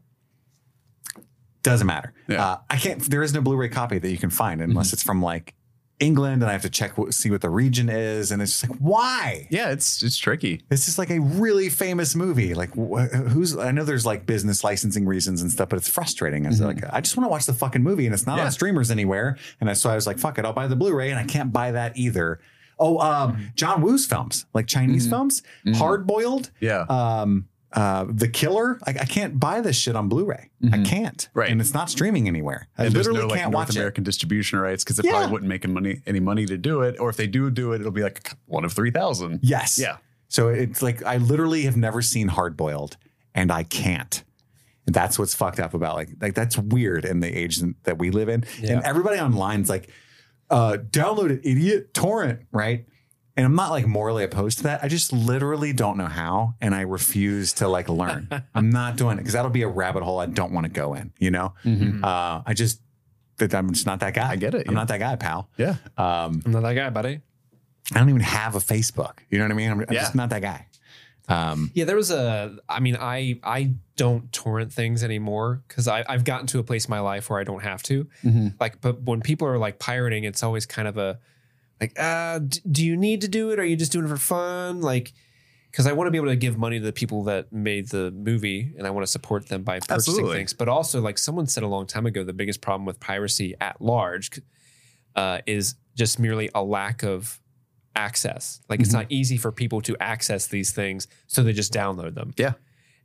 [SPEAKER 1] doesn't matter.
[SPEAKER 3] Yeah.
[SPEAKER 1] Uh, I can't. There is no Blu-ray copy that you can find unless it's from like England, and I have to check what, see what the region is, and it's just like why.
[SPEAKER 3] yeah, it's it's tricky.
[SPEAKER 1] This is like a really famous movie. Like, wh- who's? I know there's like business licensing reasons and stuff, but it's frustrating. I was like, I just want to watch the fucking movie, and it's not
[SPEAKER 3] Yeah.
[SPEAKER 1] on streamers anywhere. And I, so I was like, fuck it, I'll buy the Blu-ray, and I can't buy that either. Oh, um, John Woo's films, like Chinese
[SPEAKER 3] Mhm.
[SPEAKER 1] films,
[SPEAKER 3] Mhm.
[SPEAKER 1] Hard Boiled,
[SPEAKER 3] Yeah.
[SPEAKER 1] um, uh, The Killer. Like, I can't buy this shit on Blu-ray. I
[SPEAKER 3] Mhm.
[SPEAKER 1] can't.
[SPEAKER 3] Right.
[SPEAKER 1] and it's not streaming anywhere. I
[SPEAKER 3] and
[SPEAKER 1] literally
[SPEAKER 3] no like
[SPEAKER 1] can't
[SPEAKER 3] North
[SPEAKER 1] watch
[SPEAKER 3] American distribution rights because it
[SPEAKER 1] Yeah.
[SPEAKER 3] probably wouldn't make any money any money to do it. Or if they do do it, it'll be like one of three thousand.
[SPEAKER 1] Yes.
[SPEAKER 3] Yeah.
[SPEAKER 1] So it's like I literally have never seen Hard Boiled, and I can't. And that's what's fucked up about like like that's weird in the age that we live in.
[SPEAKER 2] Yeah.
[SPEAKER 1] And everybody online's like, uh, download it, idiot, torrent, right? And I'm not like morally opposed to that. I just literally don't know how, and I refuse to like learn. [laughs] I'm not doing it because that'll be a rabbit hole I don't want to go in. You know,
[SPEAKER 3] Mhm.
[SPEAKER 1] uh, I just that I'm just not that guy.
[SPEAKER 3] I get it,
[SPEAKER 1] I'm
[SPEAKER 3] yeah.
[SPEAKER 1] not that guy, pal.
[SPEAKER 3] Yeah.
[SPEAKER 1] Um,
[SPEAKER 2] I'm not that guy, buddy.
[SPEAKER 1] I don't even have a Facebook. You know what I mean? I'm, I'm
[SPEAKER 3] Yeah.
[SPEAKER 1] just not that guy. Um,
[SPEAKER 2] Yeah, there was a. I mean, I I don't torrent things anymore because I I've gotten to a place in my life where I don't have to.
[SPEAKER 3] Mhm.
[SPEAKER 2] Like, but when people are like pirating, it's always kind of a like, uh, d- do you need to do it? Or are you just doing it for fun? Like, because I want to be able to give money to the people that made the movie, and I want to support them by purchasing
[SPEAKER 3] Absolutely.
[SPEAKER 2] things. But also, like someone said a long time ago, the biggest problem with piracy at large uh, is just merely a lack of access. Like, it's
[SPEAKER 3] Mhm.
[SPEAKER 2] not easy for people to access these things, so they just download them
[SPEAKER 3] Yeah.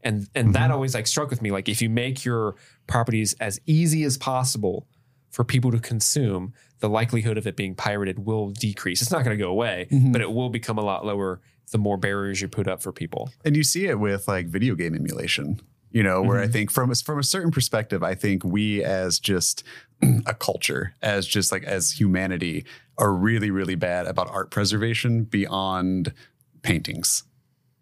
[SPEAKER 2] and and that
[SPEAKER 1] Mhm.
[SPEAKER 2] always like struck with me like if you make your properties as easy as possible for people to consume the likelihood of it being pirated will decrease it's not going to go away
[SPEAKER 3] Mhm.
[SPEAKER 2] but it will become a lot lower the more barriers you put up for people
[SPEAKER 3] And you see it with like video game emulation, you know, where I mm-hmm. think from a, from a certain perspective, I think we as just [clears throat] a culture, as just like as humanity, are really, really bad about art preservation beyond paintings.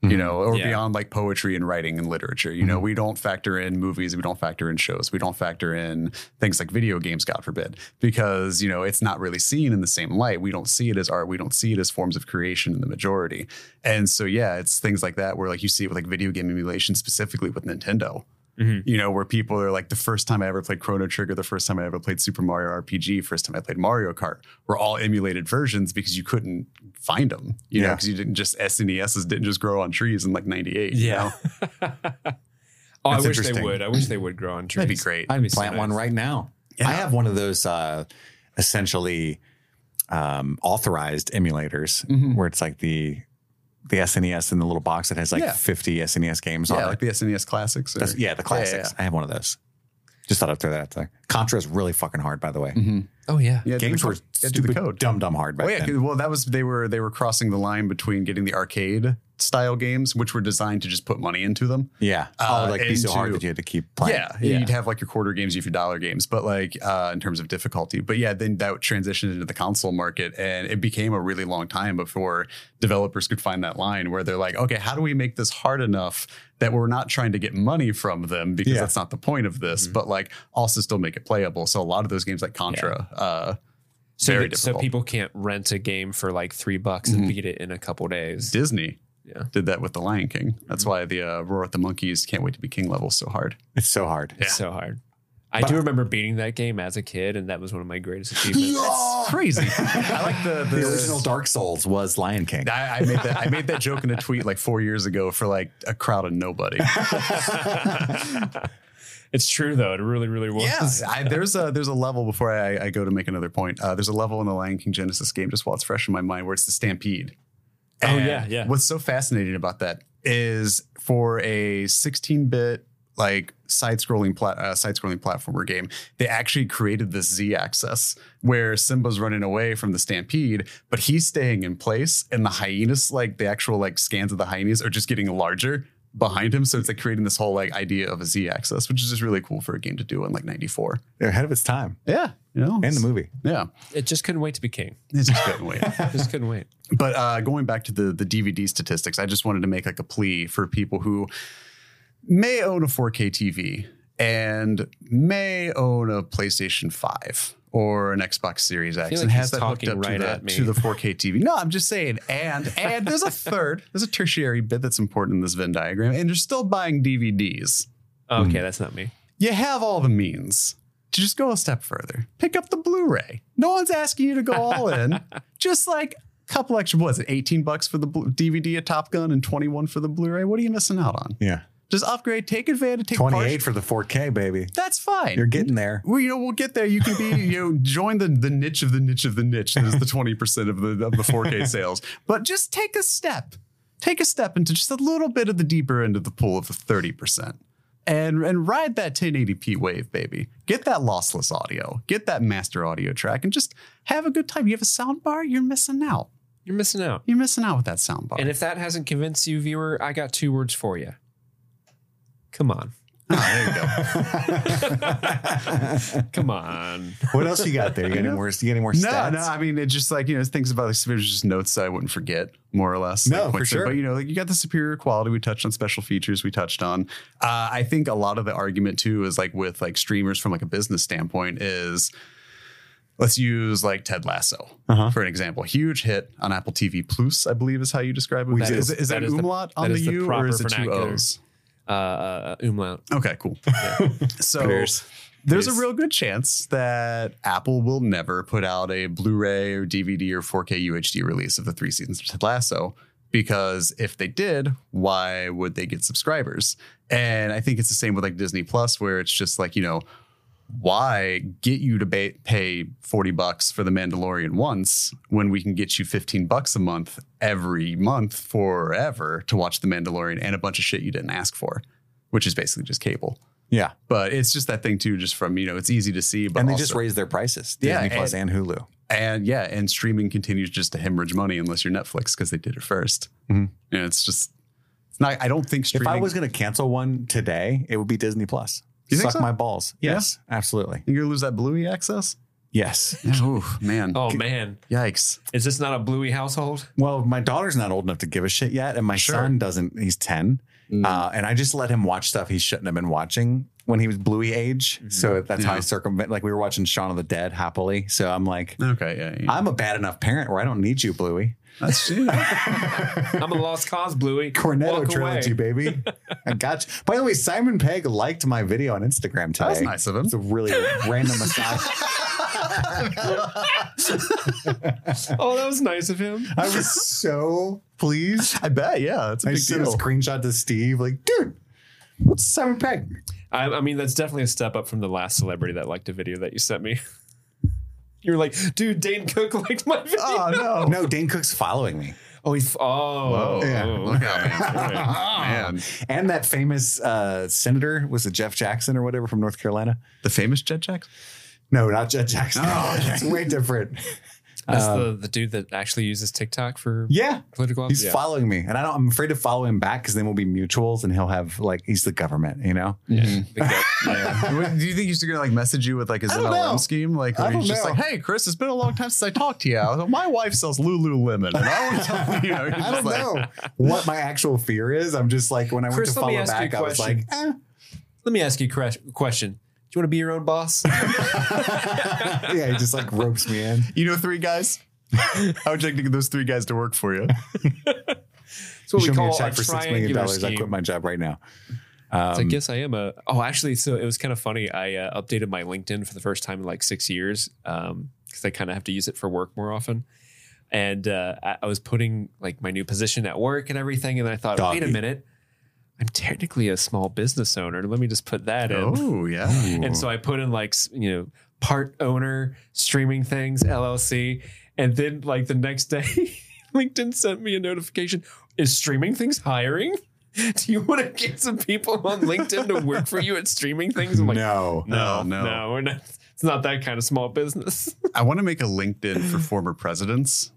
[SPEAKER 3] You
[SPEAKER 1] Mhm.
[SPEAKER 3] know, or
[SPEAKER 2] Yeah.
[SPEAKER 3] beyond like poetry and writing and literature. You know, we don't factor in movies, we don't factor in shows, we don't factor in things like video games, God forbid, because, you know, it's not really seen in the same light. We don't see it as art, we don't see it as forms of creation in the majority. And so, yeah, it's things like that where like you see it with like video game emulation, specifically with Nintendo.
[SPEAKER 2] Mhm.
[SPEAKER 3] You know, where people are like, the first time I ever played Chrono Trigger, the first time I ever played Super Mario RPG, first time I played Mario Kart, were all emulated versions because you couldn't find them. You know, because you didn't just SNESs didn't just grow on trees in like '98. you know? [laughs]
[SPEAKER 2] oh i wish they would i wish they would grow on trees
[SPEAKER 3] that'd be great.
[SPEAKER 1] I
[SPEAKER 2] That'd be so
[SPEAKER 1] plant one right now.
[SPEAKER 3] Yeah.
[SPEAKER 1] I have one of those uh, essentially um, authorized emulators
[SPEAKER 3] Mhm.
[SPEAKER 1] where it's like the the SNES in the little box that has like
[SPEAKER 3] Yeah.
[SPEAKER 1] 50 SNES games on it.
[SPEAKER 3] Yeah,
[SPEAKER 1] on
[SPEAKER 3] like the SNES classics. or-
[SPEAKER 1] That's- yeah, the classics.
[SPEAKER 3] Yeah,
[SPEAKER 1] I have one of those. Just thought I'd throw that out there. Contra is really fucking hard, by the way. Mm-hmm.
[SPEAKER 2] Oh yeah.
[SPEAKER 3] yeah. do
[SPEAKER 1] Games
[SPEAKER 3] the
[SPEAKER 1] were.
[SPEAKER 3] Yeah, do
[SPEAKER 1] stupid,
[SPEAKER 3] the code.
[SPEAKER 1] dumb, dumb hard back
[SPEAKER 3] Oh yeah,
[SPEAKER 1] then.
[SPEAKER 3] 'cause- well that was they were they were crossing the line between getting the arcade style games, which were designed to just put money into them.
[SPEAKER 1] Yeah.
[SPEAKER 3] Uh,
[SPEAKER 1] oh, like be so hard that you had to keep playing.
[SPEAKER 3] Yeah,
[SPEAKER 2] Yeah.
[SPEAKER 3] you'd have like your quarter games, you have your dollar games, but like uh, in terms of difficulty. But yeah, then that transitioned into the console market, and it became a really long time before developers could find that line where they're like, okay, how do we make this hard enough that we're not trying to get money from them because
[SPEAKER 1] Yeah.
[SPEAKER 3] that's not the point of this, but like also still make it playable. So a lot of those games like Contra, uh,
[SPEAKER 2] So, that- so people can't rent a game for like three bucks and beat it in a couple days.
[SPEAKER 3] Disney.
[SPEAKER 2] Yeah.
[SPEAKER 3] Did that with the Lion King. That's why the uh, Roar at the Monkeys can't wait to be king level so hard.
[SPEAKER 1] It's so hard.
[SPEAKER 2] It's so hard. I do remember beating that game as a kid, and that was one of my greatest [laughs] achievements.
[SPEAKER 3] Crazy. I like the, the,
[SPEAKER 1] The original Dark Souls was Lion King.
[SPEAKER 3] I, I made that. I made that joke in a tweet like four years ago for like a crowd of nobody. [laughs] [laughs]
[SPEAKER 2] it's true though; it really, really was.
[SPEAKER 3] I, there's a there's a level before I, I go to make another point. Uh, there's a level in the Lion King Genesis game just while it's fresh in my mind where it's the Stampede.
[SPEAKER 2] Oh, yeah, yeah.
[SPEAKER 3] What's so fascinating about that is for a 16-bit like side-scrolling plat- uh, side-scrolling platformer game, they actually created this Z-axis where Simba's running away from the stampede, but he's staying in place, and the hyenas, like the actual like scans of the hyenas, are just getting larger behind him. So it's like creating this whole like idea of a Z-axis, which is just really cool for a game to do in like '94.
[SPEAKER 1] They're ahead of its time.
[SPEAKER 3] Yeah, you know,
[SPEAKER 1] And the movie.
[SPEAKER 3] Yeah,
[SPEAKER 2] It just couldn't wait to be king.
[SPEAKER 3] It just couldn't wait. [laughs]
[SPEAKER 2] Just couldn't wait.
[SPEAKER 3] But uh, going back to the the DVD statistics, I just wanted to make like a plea for people who may own a 4K TV and may own a PlayStation 5 or an Xbox Series X
[SPEAKER 2] feel
[SPEAKER 3] and has that hooked
[SPEAKER 2] talking
[SPEAKER 3] up to,
[SPEAKER 2] right
[SPEAKER 3] the,
[SPEAKER 2] me.
[SPEAKER 3] to the 4K TV. No, I'm just saying. And and there's a [laughs] third, there's a tertiary bit that's important in this Venn diagram, and you're still buying DVDs.
[SPEAKER 2] Okay, mm. that's not me.
[SPEAKER 3] You have all the means to just go a step further. Pick up the Blu-ray. No one's asking you to go all in. [laughs] just like a couple extra, what is it, 18 bucks for the DVD of Top Gun and 21 for the Blu-ray? What are you missing out on?
[SPEAKER 1] Yeah.
[SPEAKER 3] Just upgrade, take advantage, take
[SPEAKER 1] 28
[SPEAKER 3] part-
[SPEAKER 1] for the 4K, baby.
[SPEAKER 3] That's fine.
[SPEAKER 1] You're getting there.
[SPEAKER 3] well, you know, we'll get there. You can be, you know, [laughs] join the the niche of the niche of the niche that is the 20% of the of the 4K [laughs] sales. But just take a step. Take a step into just a little bit of the deeper end of the pool of the 30%. And and ride that 1080p wave, baby. Get that lossless audio. Get that master audio track and just have a good time. You have a sound bar, you're missing out.
[SPEAKER 2] You're missing out.
[SPEAKER 3] You're missing out with that sound bar.
[SPEAKER 2] And if that hasn't convinced you, viewer, I got two words for you. Come on.
[SPEAKER 3] Oh, there you go. [laughs]
[SPEAKER 2] Come on.
[SPEAKER 1] What else you got there? You got any more? You got any more
[SPEAKER 3] No,
[SPEAKER 1] stats?
[SPEAKER 3] no. I mean, it's just like you know, things about like there's just notes that I wouldn't forget, more or less.
[SPEAKER 1] No,
[SPEAKER 3] Like,
[SPEAKER 1] for
[SPEAKER 3] points
[SPEAKER 1] sure.
[SPEAKER 3] But you know, like you got the superior quality. We touched on special features. We touched on. Uh, I think a lot of the argument too is like with like streamers from like a business standpoint is. Let's use like Ted Lasso
[SPEAKER 1] Uh-huh.
[SPEAKER 3] for an example. Huge hit on Apple TV Plus, I believe is how you describe it.
[SPEAKER 1] We
[SPEAKER 3] Is, is, is that,
[SPEAKER 2] That is the-
[SPEAKER 3] umlaut on
[SPEAKER 2] that
[SPEAKER 3] the
[SPEAKER 2] the
[SPEAKER 3] U or is it two
[SPEAKER 2] vernacular.
[SPEAKER 3] O's?
[SPEAKER 2] Uh, umlaut.
[SPEAKER 3] Okay, cool. [laughs] so
[SPEAKER 1] Clears.
[SPEAKER 3] there's a real good chance that Apple will never put out a Blu-ray or DVD or 4K UHD release of the three seasons of Ted Lasso. Because if they did, why would they get subscribers? And I think it's the same with like Disney Plus, where it's just like, you know, why get you to ba- pay 40 bucks for the Mandalorian once when we can get you 15 bucks a month every month forever to watch the Mandalorian and a bunch of shit you didn't ask for, which is basically just cable.
[SPEAKER 1] Yeah.
[SPEAKER 3] But it's just that thing too, just from, you know, it's easy to see, but
[SPEAKER 1] and they
[SPEAKER 3] also-
[SPEAKER 1] just raised their prices.
[SPEAKER 3] Yeah,
[SPEAKER 1] Disney Plus and, Hulu.
[SPEAKER 3] and yeah, and streaming continues just to hemorrhage money unless you're Netflix because they did it 1st
[SPEAKER 1] Mhm.
[SPEAKER 3] And it's just, it's not, I don't think streaming If.
[SPEAKER 1] I was going to cancel one today, it would be Disney Plus.
[SPEAKER 3] You think
[SPEAKER 1] Suck
[SPEAKER 3] so?
[SPEAKER 1] my balls.
[SPEAKER 3] Yeah?
[SPEAKER 1] Yes, absolutely.
[SPEAKER 3] you're going to lose that Bluey access?
[SPEAKER 1] Yes.
[SPEAKER 3] Yeah, oof, man.
[SPEAKER 2] Oh, man.
[SPEAKER 3] Yikes.
[SPEAKER 2] Is this not a Bluey household?
[SPEAKER 1] Well, my daughter's not old enough to give a shit yet, and my
[SPEAKER 3] Sure.
[SPEAKER 1] son doesn't. He's 10.
[SPEAKER 3] Mm.
[SPEAKER 1] Uh, and I just let him watch stuff he shouldn't have been watching when he was Bluey age. Mm-hmm. So that's how I circumvent. Like we were watching Shaun of the Dead happily. So I'm like,
[SPEAKER 3] Okay, yeah. yeah.
[SPEAKER 1] I'm a bad enough parent where I don't need you, Bluey.
[SPEAKER 3] That's [laughs]
[SPEAKER 2] I'm a lost cause, Bluey.
[SPEAKER 1] Cornetto
[SPEAKER 2] Walk
[SPEAKER 1] trilogy,
[SPEAKER 2] away.
[SPEAKER 1] baby. [laughs] I got you. By the way, Simon Pegg liked my video on Instagram today.
[SPEAKER 3] That's nice of him.
[SPEAKER 1] It's a really random aside. [laughs]
[SPEAKER 2] Oh, that was nice of him.
[SPEAKER 1] I was so pleased.
[SPEAKER 3] I bet, yeah. It's a
[SPEAKER 1] I
[SPEAKER 3] big
[SPEAKER 1] sent a screenshot to Steve, like, dude, what's Simon Pegg?
[SPEAKER 2] I, I mean, that's definitely a step up from the last celebrity that liked a video that you sent me. [laughs] You were like, dude, Dane Cook [laughs] liked my video.
[SPEAKER 3] Oh, no. [laughs]
[SPEAKER 1] No, Dane Cook's following me.
[SPEAKER 2] Oh, he's oh,
[SPEAKER 3] Whoa.
[SPEAKER 1] Yeah.
[SPEAKER 3] Look out, man. man.
[SPEAKER 1] And that famous uh, senator was it Jeff Jackson or whatever from North Carolina?
[SPEAKER 3] The famous Jet Jackson?
[SPEAKER 1] No, not Jeff Jackson.
[SPEAKER 3] Oh, okay.
[SPEAKER 1] it's way different.
[SPEAKER 2] That's
[SPEAKER 1] Um,
[SPEAKER 2] the the dude that actually uses TikTok for
[SPEAKER 1] Yeah,
[SPEAKER 2] political.
[SPEAKER 1] he's
[SPEAKER 2] yeah.
[SPEAKER 1] following me, and I don't. I'm afraid to follow him back because then we'll be mutuals, and he'll have like he's the government, you know.
[SPEAKER 2] Yeah.
[SPEAKER 3] Mm-hmm.
[SPEAKER 2] Big guy.
[SPEAKER 3] What- Do you think he's gonna like message you with like his
[SPEAKER 1] I don't know.
[SPEAKER 3] MLM scheme? Like
[SPEAKER 1] I
[SPEAKER 3] where he's just
[SPEAKER 1] know.
[SPEAKER 3] like, hey Chris, it's been a long time since I talked to you. Like, My wife sells Lululemon. And I want to tell you, you know,
[SPEAKER 1] I don't
[SPEAKER 3] like,
[SPEAKER 1] know what my actual fear is. I'm just like when I
[SPEAKER 2] Chris,
[SPEAKER 1] went to follow
[SPEAKER 2] ask you a
[SPEAKER 1] back, I was like, eh.
[SPEAKER 2] Let me ask you a question. Do you want to be your own boss? [laughs] [laughs]
[SPEAKER 1] yeah, he just like ropes me in.
[SPEAKER 3] You know three guys? How would you like to get those three guys to work for you?
[SPEAKER 2] That's what
[SPEAKER 1] Show
[SPEAKER 2] we
[SPEAKER 1] me a
[SPEAKER 2] call a
[SPEAKER 1] check for six million
[SPEAKER 2] triangular
[SPEAKER 1] dollars. I quit my job right now.
[SPEAKER 2] So I
[SPEAKER 1] Um,
[SPEAKER 2] guess I am a. Oh, actually, so it was kind of funny. I uh, updated my LinkedIn for the first time in like six years because I kind of have to use it for work more often. And uh, I, I was putting like my new position at work and everything, and then I thought, wait a minute, I'm technically a small business owner. Let me just put that in.
[SPEAKER 3] Oh yeah.
[SPEAKER 2] And so I put in like you know part owner streaming things LLC, and then like the next day, [laughs] LinkedIn sent me a notification: Is streaming things hiring? [laughs] Do you want to get some people on LinkedIn to work for you at streaming things? I'm like,
[SPEAKER 1] no.
[SPEAKER 2] no,
[SPEAKER 3] No,
[SPEAKER 2] no,
[SPEAKER 3] no.
[SPEAKER 2] we're not. It's not that kind of small business.
[SPEAKER 3] I want to make a LinkedIn for former presidents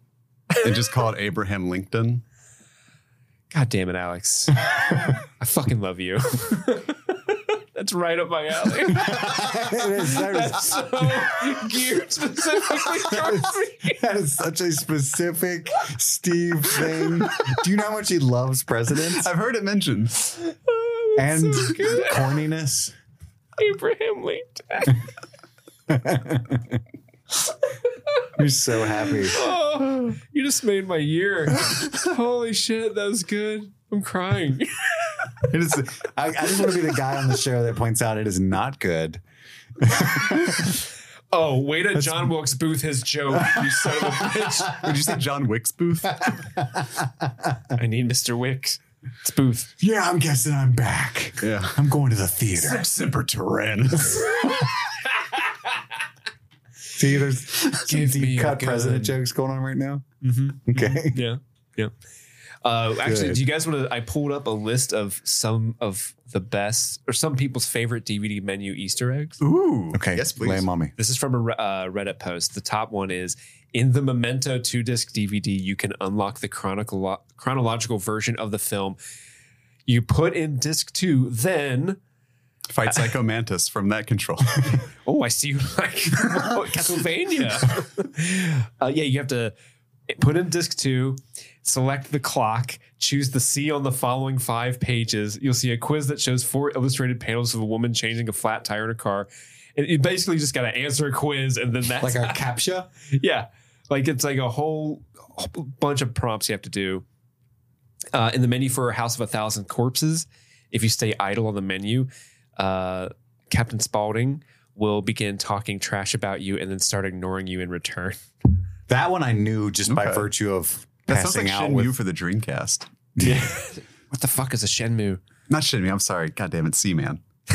[SPEAKER 3] and just call it Abraham LinkedIn.
[SPEAKER 2] God damn it, Alex! [laughs] I fucking love you. [laughs] That's right up my alley. [laughs]
[SPEAKER 1] It is- that is-
[SPEAKER 2] That's so geared specifically towards me.
[SPEAKER 1] that is such a specific Steve thing. Do you know how much he loves presidents
[SPEAKER 3] I've heard it mentioned.
[SPEAKER 1] Oh, and
[SPEAKER 2] so
[SPEAKER 1] corniness?
[SPEAKER 2] Abraham Lincoln.
[SPEAKER 1] You're so happy.
[SPEAKER 2] Oh, you just made my year. [laughs] Holy shit, that was good. I'm crying. [laughs]
[SPEAKER 1] It is, I, I just want to be the guy on the show that points out it is not good. [laughs]
[SPEAKER 2] Oh, way to John Wilkes Booth his joke, you son of a bitch.
[SPEAKER 3] Would you say John Wick's booth?
[SPEAKER 2] I need Mr. Wicks. It's Booth.
[SPEAKER 1] Yeah, I'm guessing I'm back.
[SPEAKER 3] Yeah.
[SPEAKER 1] I'm going to the theater.
[SPEAKER 3] Semper Tyrannis.
[SPEAKER 1] See, there's [laughs]
[SPEAKER 2] Give
[SPEAKER 1] deep
[SPEAKER 2] me
[SPEAKER 1] cut president jokes going on right now.
[SPEAKER 2] Mm-hmm.
[SPEAKER 1] Okay.
[SPEAKER 2] Yeah. Yeah. Uh, actually, do you guys want to? I pulled up a list of some of the best or some people's favorite DVD menu Easter eggs.
[SPEAKER 3] Ooh.
[SPEAKER 1] Okay.
[SPEAKER 3] Yes, please.
[SPEAKER 1] Lay 'em on me.
[SPEAKER 2] This is from a uh, Reddit post. The top one is in the Memento two disc DVD. You can unlock the chronicle- chronological version of the film. You put in disc two, then
[SPEAKER 3] Fight Psycho Mantis from that control. [laughs]
[SPEAKER 2] oh, I see you [laughs] like Castlevania. [laughs] uh, yeah, you have to put in disc two, select the clock, choose the C on the following five pages. You'll see a quiz that shows four illustrated panels of a woman changing a flat tire in a car. And you basically just got to answer a quiz, and then that's
[SPEAKER 1] Like a captcha.
[SPEAKER 2] yeah, like it's like a whole, whole bunch of prompts you have to do. Uh, in the menu for a House of a Thousand Corpses, if you stay idle on the menu, uh, Captain Spaulding will begin talking trash about you and then start ignoring you in return. [laughs]
[SPEAKER 1] That one I knew just by
[SPEAKER 3] Okay.
[SPEAKER 1] virtue of
[SPEAKER 3] That sounds
[SPEAKER 1] passing
[SPEAKER 3] like
[SPEAKER 1] out
[SPEAKER 3] Shenmue
[SPEAKER 1] with.
[SPEAKER 3] for the Dreamcast.
[SPEAKER 2] Yeah. [laughs] what the fuck is a Shenmue?
[SPEAKER 3] Not Shenmue. I'm sorry. God damn it, C-Man. [laughs]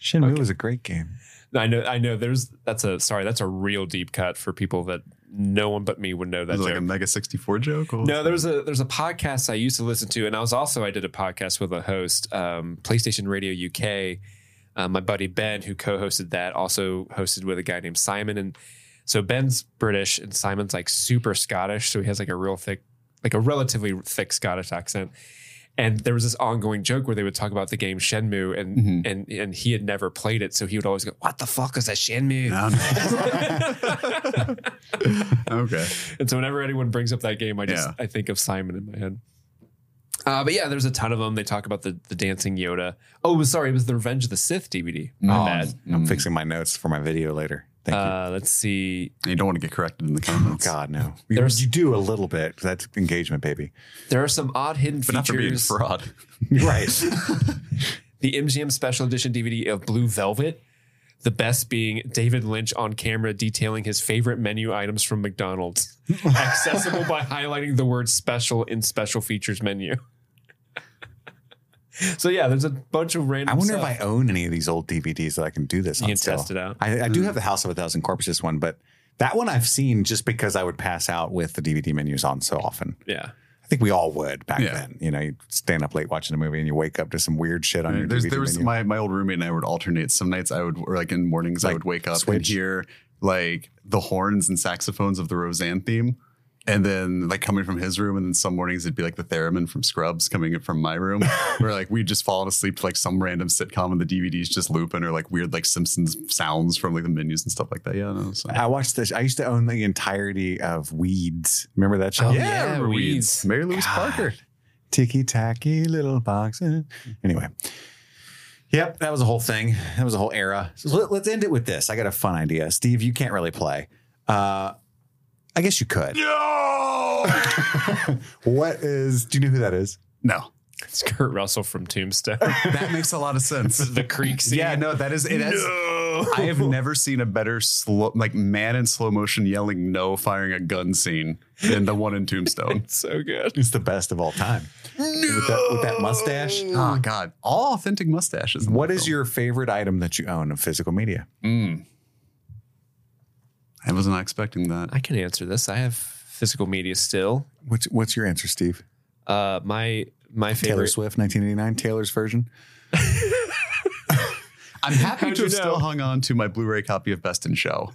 [SPEAKER 1] Shenmue was a great game.
[SPEAKER 2] I know, I know. There's that's a sorry. That's a real deep cut for people that no one but me would know that
[SPEAKER 3] Was like a Mega 64 joke? Or
[SPEAKER 2] No, there's a there's a podcast I used to listen to, and I was also I did a podcast with a host, um, PlayStation Radio UK. Uh, my buddy Ben, who co-hosted that, also hosted with a guy named Simon, and so Ben's British and Simon's like super Scottish, so he has like a real thick, like a relatively thick Scottish accent. And there was this ongoing joke where they would talk about the game Shenmue, and
[SPEAKER 3] Mhm.
[SPEAKER 2] and and he had never played it, so he would always go, "What the fuck is a Shenmue?"
[SPEAKER 3] No, no. [laughs] okay.
[SPEAKER 2] And so whenever anyone brings up that game, I just
[SPEAKER 3] Yeah.
[SPEAKER 2] I think of Simon in my head. Uh, but yeah, there's a ton of them. They talk about the the dancing Yoda. Oh, sorry, it was the Revenge of the Sith DVD. My
[SPEAKER 1] Oh,
[SPEAKER 2] bad.
[SPEAKER 1] I'm
[SPEAKER 3] Mm.
[SPEAKER 1] fixing my notes for my video later. Thank you.
[SPEAKER 2] Uh, let's see.
[SPEAKER 3] You don't want to get corrected in the
[SPEAKER 1] Oh
[SPEAKER 3] comments.
[SPEAKER 1] God, no. You,
[SPEAKER 2] There's-
[SPEAKER 1] you do a little bit. That's engagement, baby.
[SPEAKER 2] There are some odd hidden
[SPEAKER 3] But not for being
[SPEAKER 2] features.
[SPEAKER 3] fraud. [laughs]
[SPEAKER 1] Right. [laughs]
[SPEAKER 2] the MGM Special Edition DVD of Blue Velvet. The best being David Lynch on camera detailing his favorite menu items from McDonald's, [laughs] accessible by highlighting the word special in special features menu. [laughs] so yeah, there's a bunch of random.
[SPEAKER 1] I wonder
[SPEAKER 2] stuff.
[SPEAKER 1] if I own any of these old DVDs that I can do this
[SPEAKER 2] You
[SPEAKER 1] on
[SPEAKER 2] can
[SPEAKER 1] still.
[SPEAKER 2] test it out.
[SPEAKER 1] I, I do hmm. have the House of a Thousand Corpses one, but that one I've seen just because I would pass out with the DVD menus on so often.
[SPEAKER 2] Yeah.
[SPEAKER 1] I think we all would back
[SPEAKER 3] Yeah.
[SPEAKER 1] then. You know, you stand up late watching a movie and you wake up to some weird shit on your
[SPEAKER 3] There's,
[SPEAKER 1] DVD
[SPEAKER 3] there was
[SPEAKER 1] menu.
[SPEAKER 3] my, my old roommate and I would alternate. Some nights I would, or like in mornings, I would wake up and hear like the horns and saxophones of the Roseanne theme. And then like coming from his room, and then some mornings it'd be like the theremin from Scrubs coming in from my room, [laughs] where like we'd just fallen asleep to like some random sitcom and the DVDs just looping, or like weird like Simpsons sounds from like the menus and stuff like that. Yeah, no, so.
[SPEAKER 1] I watched this. I used to own the entirety of Weeds. Remember that show?
[SPEAKER 2] Oh,
[SPEAKER 3] yeah,
[SPEAKER 2] yeah,
[SPEAKER 3] remember
[SPEAKER 2] Weeds.
[SPEAKER 3] Weeds. Mary Louise
[SPEAKER 1] God.
[SPEAKER 3] Parker.
[SPEAKER 1] Ticky tacky little boxes. Anyway. Yep, that was a whole thing. That was a whole era. So let, us end it with this. I got a fun idea. Steve, you can't really play. Uh, I guess you could.
[SPEAKER 3] No, [laughs]
[SPEAKER 1] What is, do you know who that is?
[SPEAKER 3] no,
[SPEAKER 2] It's Kurt Russell from Tombstone. [laughs]
[SPEAKER 3] that makes a lot of sense.
[SPEAKER 2] the creek scene.
[SPEAKER 3] Yeah, no, that is it. Is, I have never seen a better slow, like man in slow motion yelling no, firing a gun scene than the one in Tombstone. [laughs]
[SPEAKER 2] so good.
[SPEAKER 1] It's the best of all time. With, that, with that mustache.
[SPEAKER 3] oh God, all authentic mustaches. in
[SPEAKER 1] What
[SPEAKER 3] that
[SPEAKER 1] is
[SPEAKER 3] film.
[SPEAKER 1] your favorite item that you own of physical media?
[SPEAKER 3] Mm. I was not expecting that.
[SPEAKER 2] I can answer this. I have physical media still.
[SPEAKER 1] What's what's your answer, Steve?
[SPEAKER 2] Uh, my my favorite Taylor.
[SPEAKER 1] Swift, 1989, Taylor's version. [laughs]
[SPEAKER 3] I'm happy
[SPEAKER 2] How'd
[SPEAKER 3] to
[SPEAKER 2] you
[SPEAKER 3] have still hung on to my Blu-ray copy of Best in Show.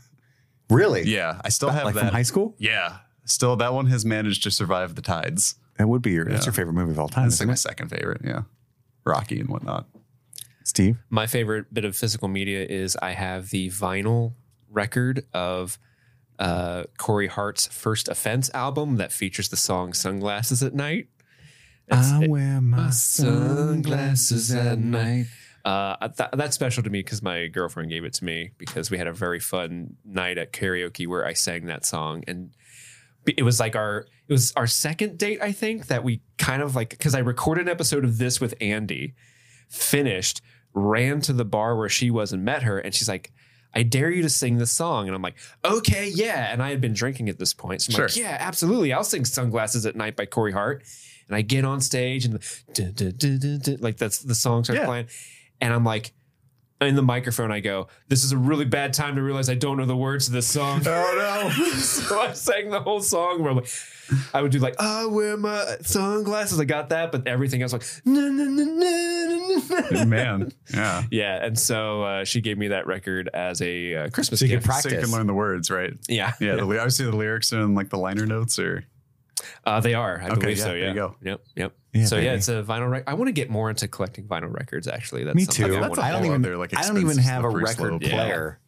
[SPEAKER 1] Really?
[SPEAKER 3] Yeah, I still have
[SPEAKER 1] like
[SPEAKER 3] that.
[SPEAKER 1] from high school?
[SPEAKER 3] Yeah, still that one has managed to survive the tides.
[SPEAKER 1] That would be your that's
[SPEAKER 3] Yeah.
[SPEAKER 1] your favorite movie of all time,
[SPEAKER 3] That's like
[SPEAKER 1] isn't
[SPEAKER 3] my
[SPEAKER 1] it?
[SPEAKER 3] second favorite. Yeah, Rocky and whatnot.
[SPEAKER 1] Steve?
[SPEAKER 2] My favorite bit of physical media is I have the vinyl record of uh, Corey Hart's first offense album that features the song "Sunglasses at Night." It's-
[SPEAKER 1] I wear my
[SPEAKER 2] sunglasses at night. Uh, th- that's special to me because my girlfriend gave it to me because we had a very fun night at karaoke where I sang that song and it was like our it was our second date I think that we kind of like because I recorded an episode of this with Andy, finished, ran to the bar where she was and met her and she's like. I dare you to sing this song. And I'm like, okay, yeah. And I had been drinking at this point. So I'm like,
[SPEAKER 3] Sure.
[SPEAKER 2] yeah, absolutely. I'll sing Sunglasses at Night by Corey Hart. And I get on stage and like that's the song starts
[SPEAKER 3] Yeah.
[SPEAKER 2] playing. And I'm like, in the microphone, I go, This is a really bad time to realize I don't know the words to this song.
[SPEAKER 3] Oh no! [laughs]
[SPEAKER 2] so I sang the whole song where like I would do like, I wear my sunglasses. I got that, but everything else like na, na, na, na, na, na.
[SPEAKER 3] Man, yeah. [laughs]
[SPEAKER 2] Yeah, and so uh, she gave me that record as a uh, Christmas
[SPEAKER 1] So you
[SPEAKER 2] gift.
[SPEAKER 1] can practice.
[SPEAKER 3] So you can learn the words, right?
[SPEAKER 2] yeah,
[SPEAKER 3] Yeah, The, li- I see the lyrics in like the liner notes, or
[SPEAKER 2] Uh, they are. I
[SPEAKER 3] Okay,
[SPEAKER 2] believe
[SPEAKER 3] yeah,
[SPEAKER 2] so.
[SPEAKER 3] there
[SPEAKER 2] Yeah.
[SPEAKER 3] you go.
[SPEAKER 2] Yep. Yep.
[SPEAKER 1] Yeah,
[SPEAKER 2] so yeah, it's a vinyl record. I want to get more into collecting vinyl records. Actually, that's
[SPEAKER 1] Me
[SPEAKER 2] something
[SPEAKER 1] too.
[SPEAKER 2] I
[SPEAKER 3] That's
[SPEAKER 2] wanna
[SPEAKER 1] don't even.
[SPEAKER 3] like,
[SPEAKER 1] I don't even have a record
[SPEAKER 3] slope.
[SPEAKER 2] Yeah.
[SPEAKER 1] player,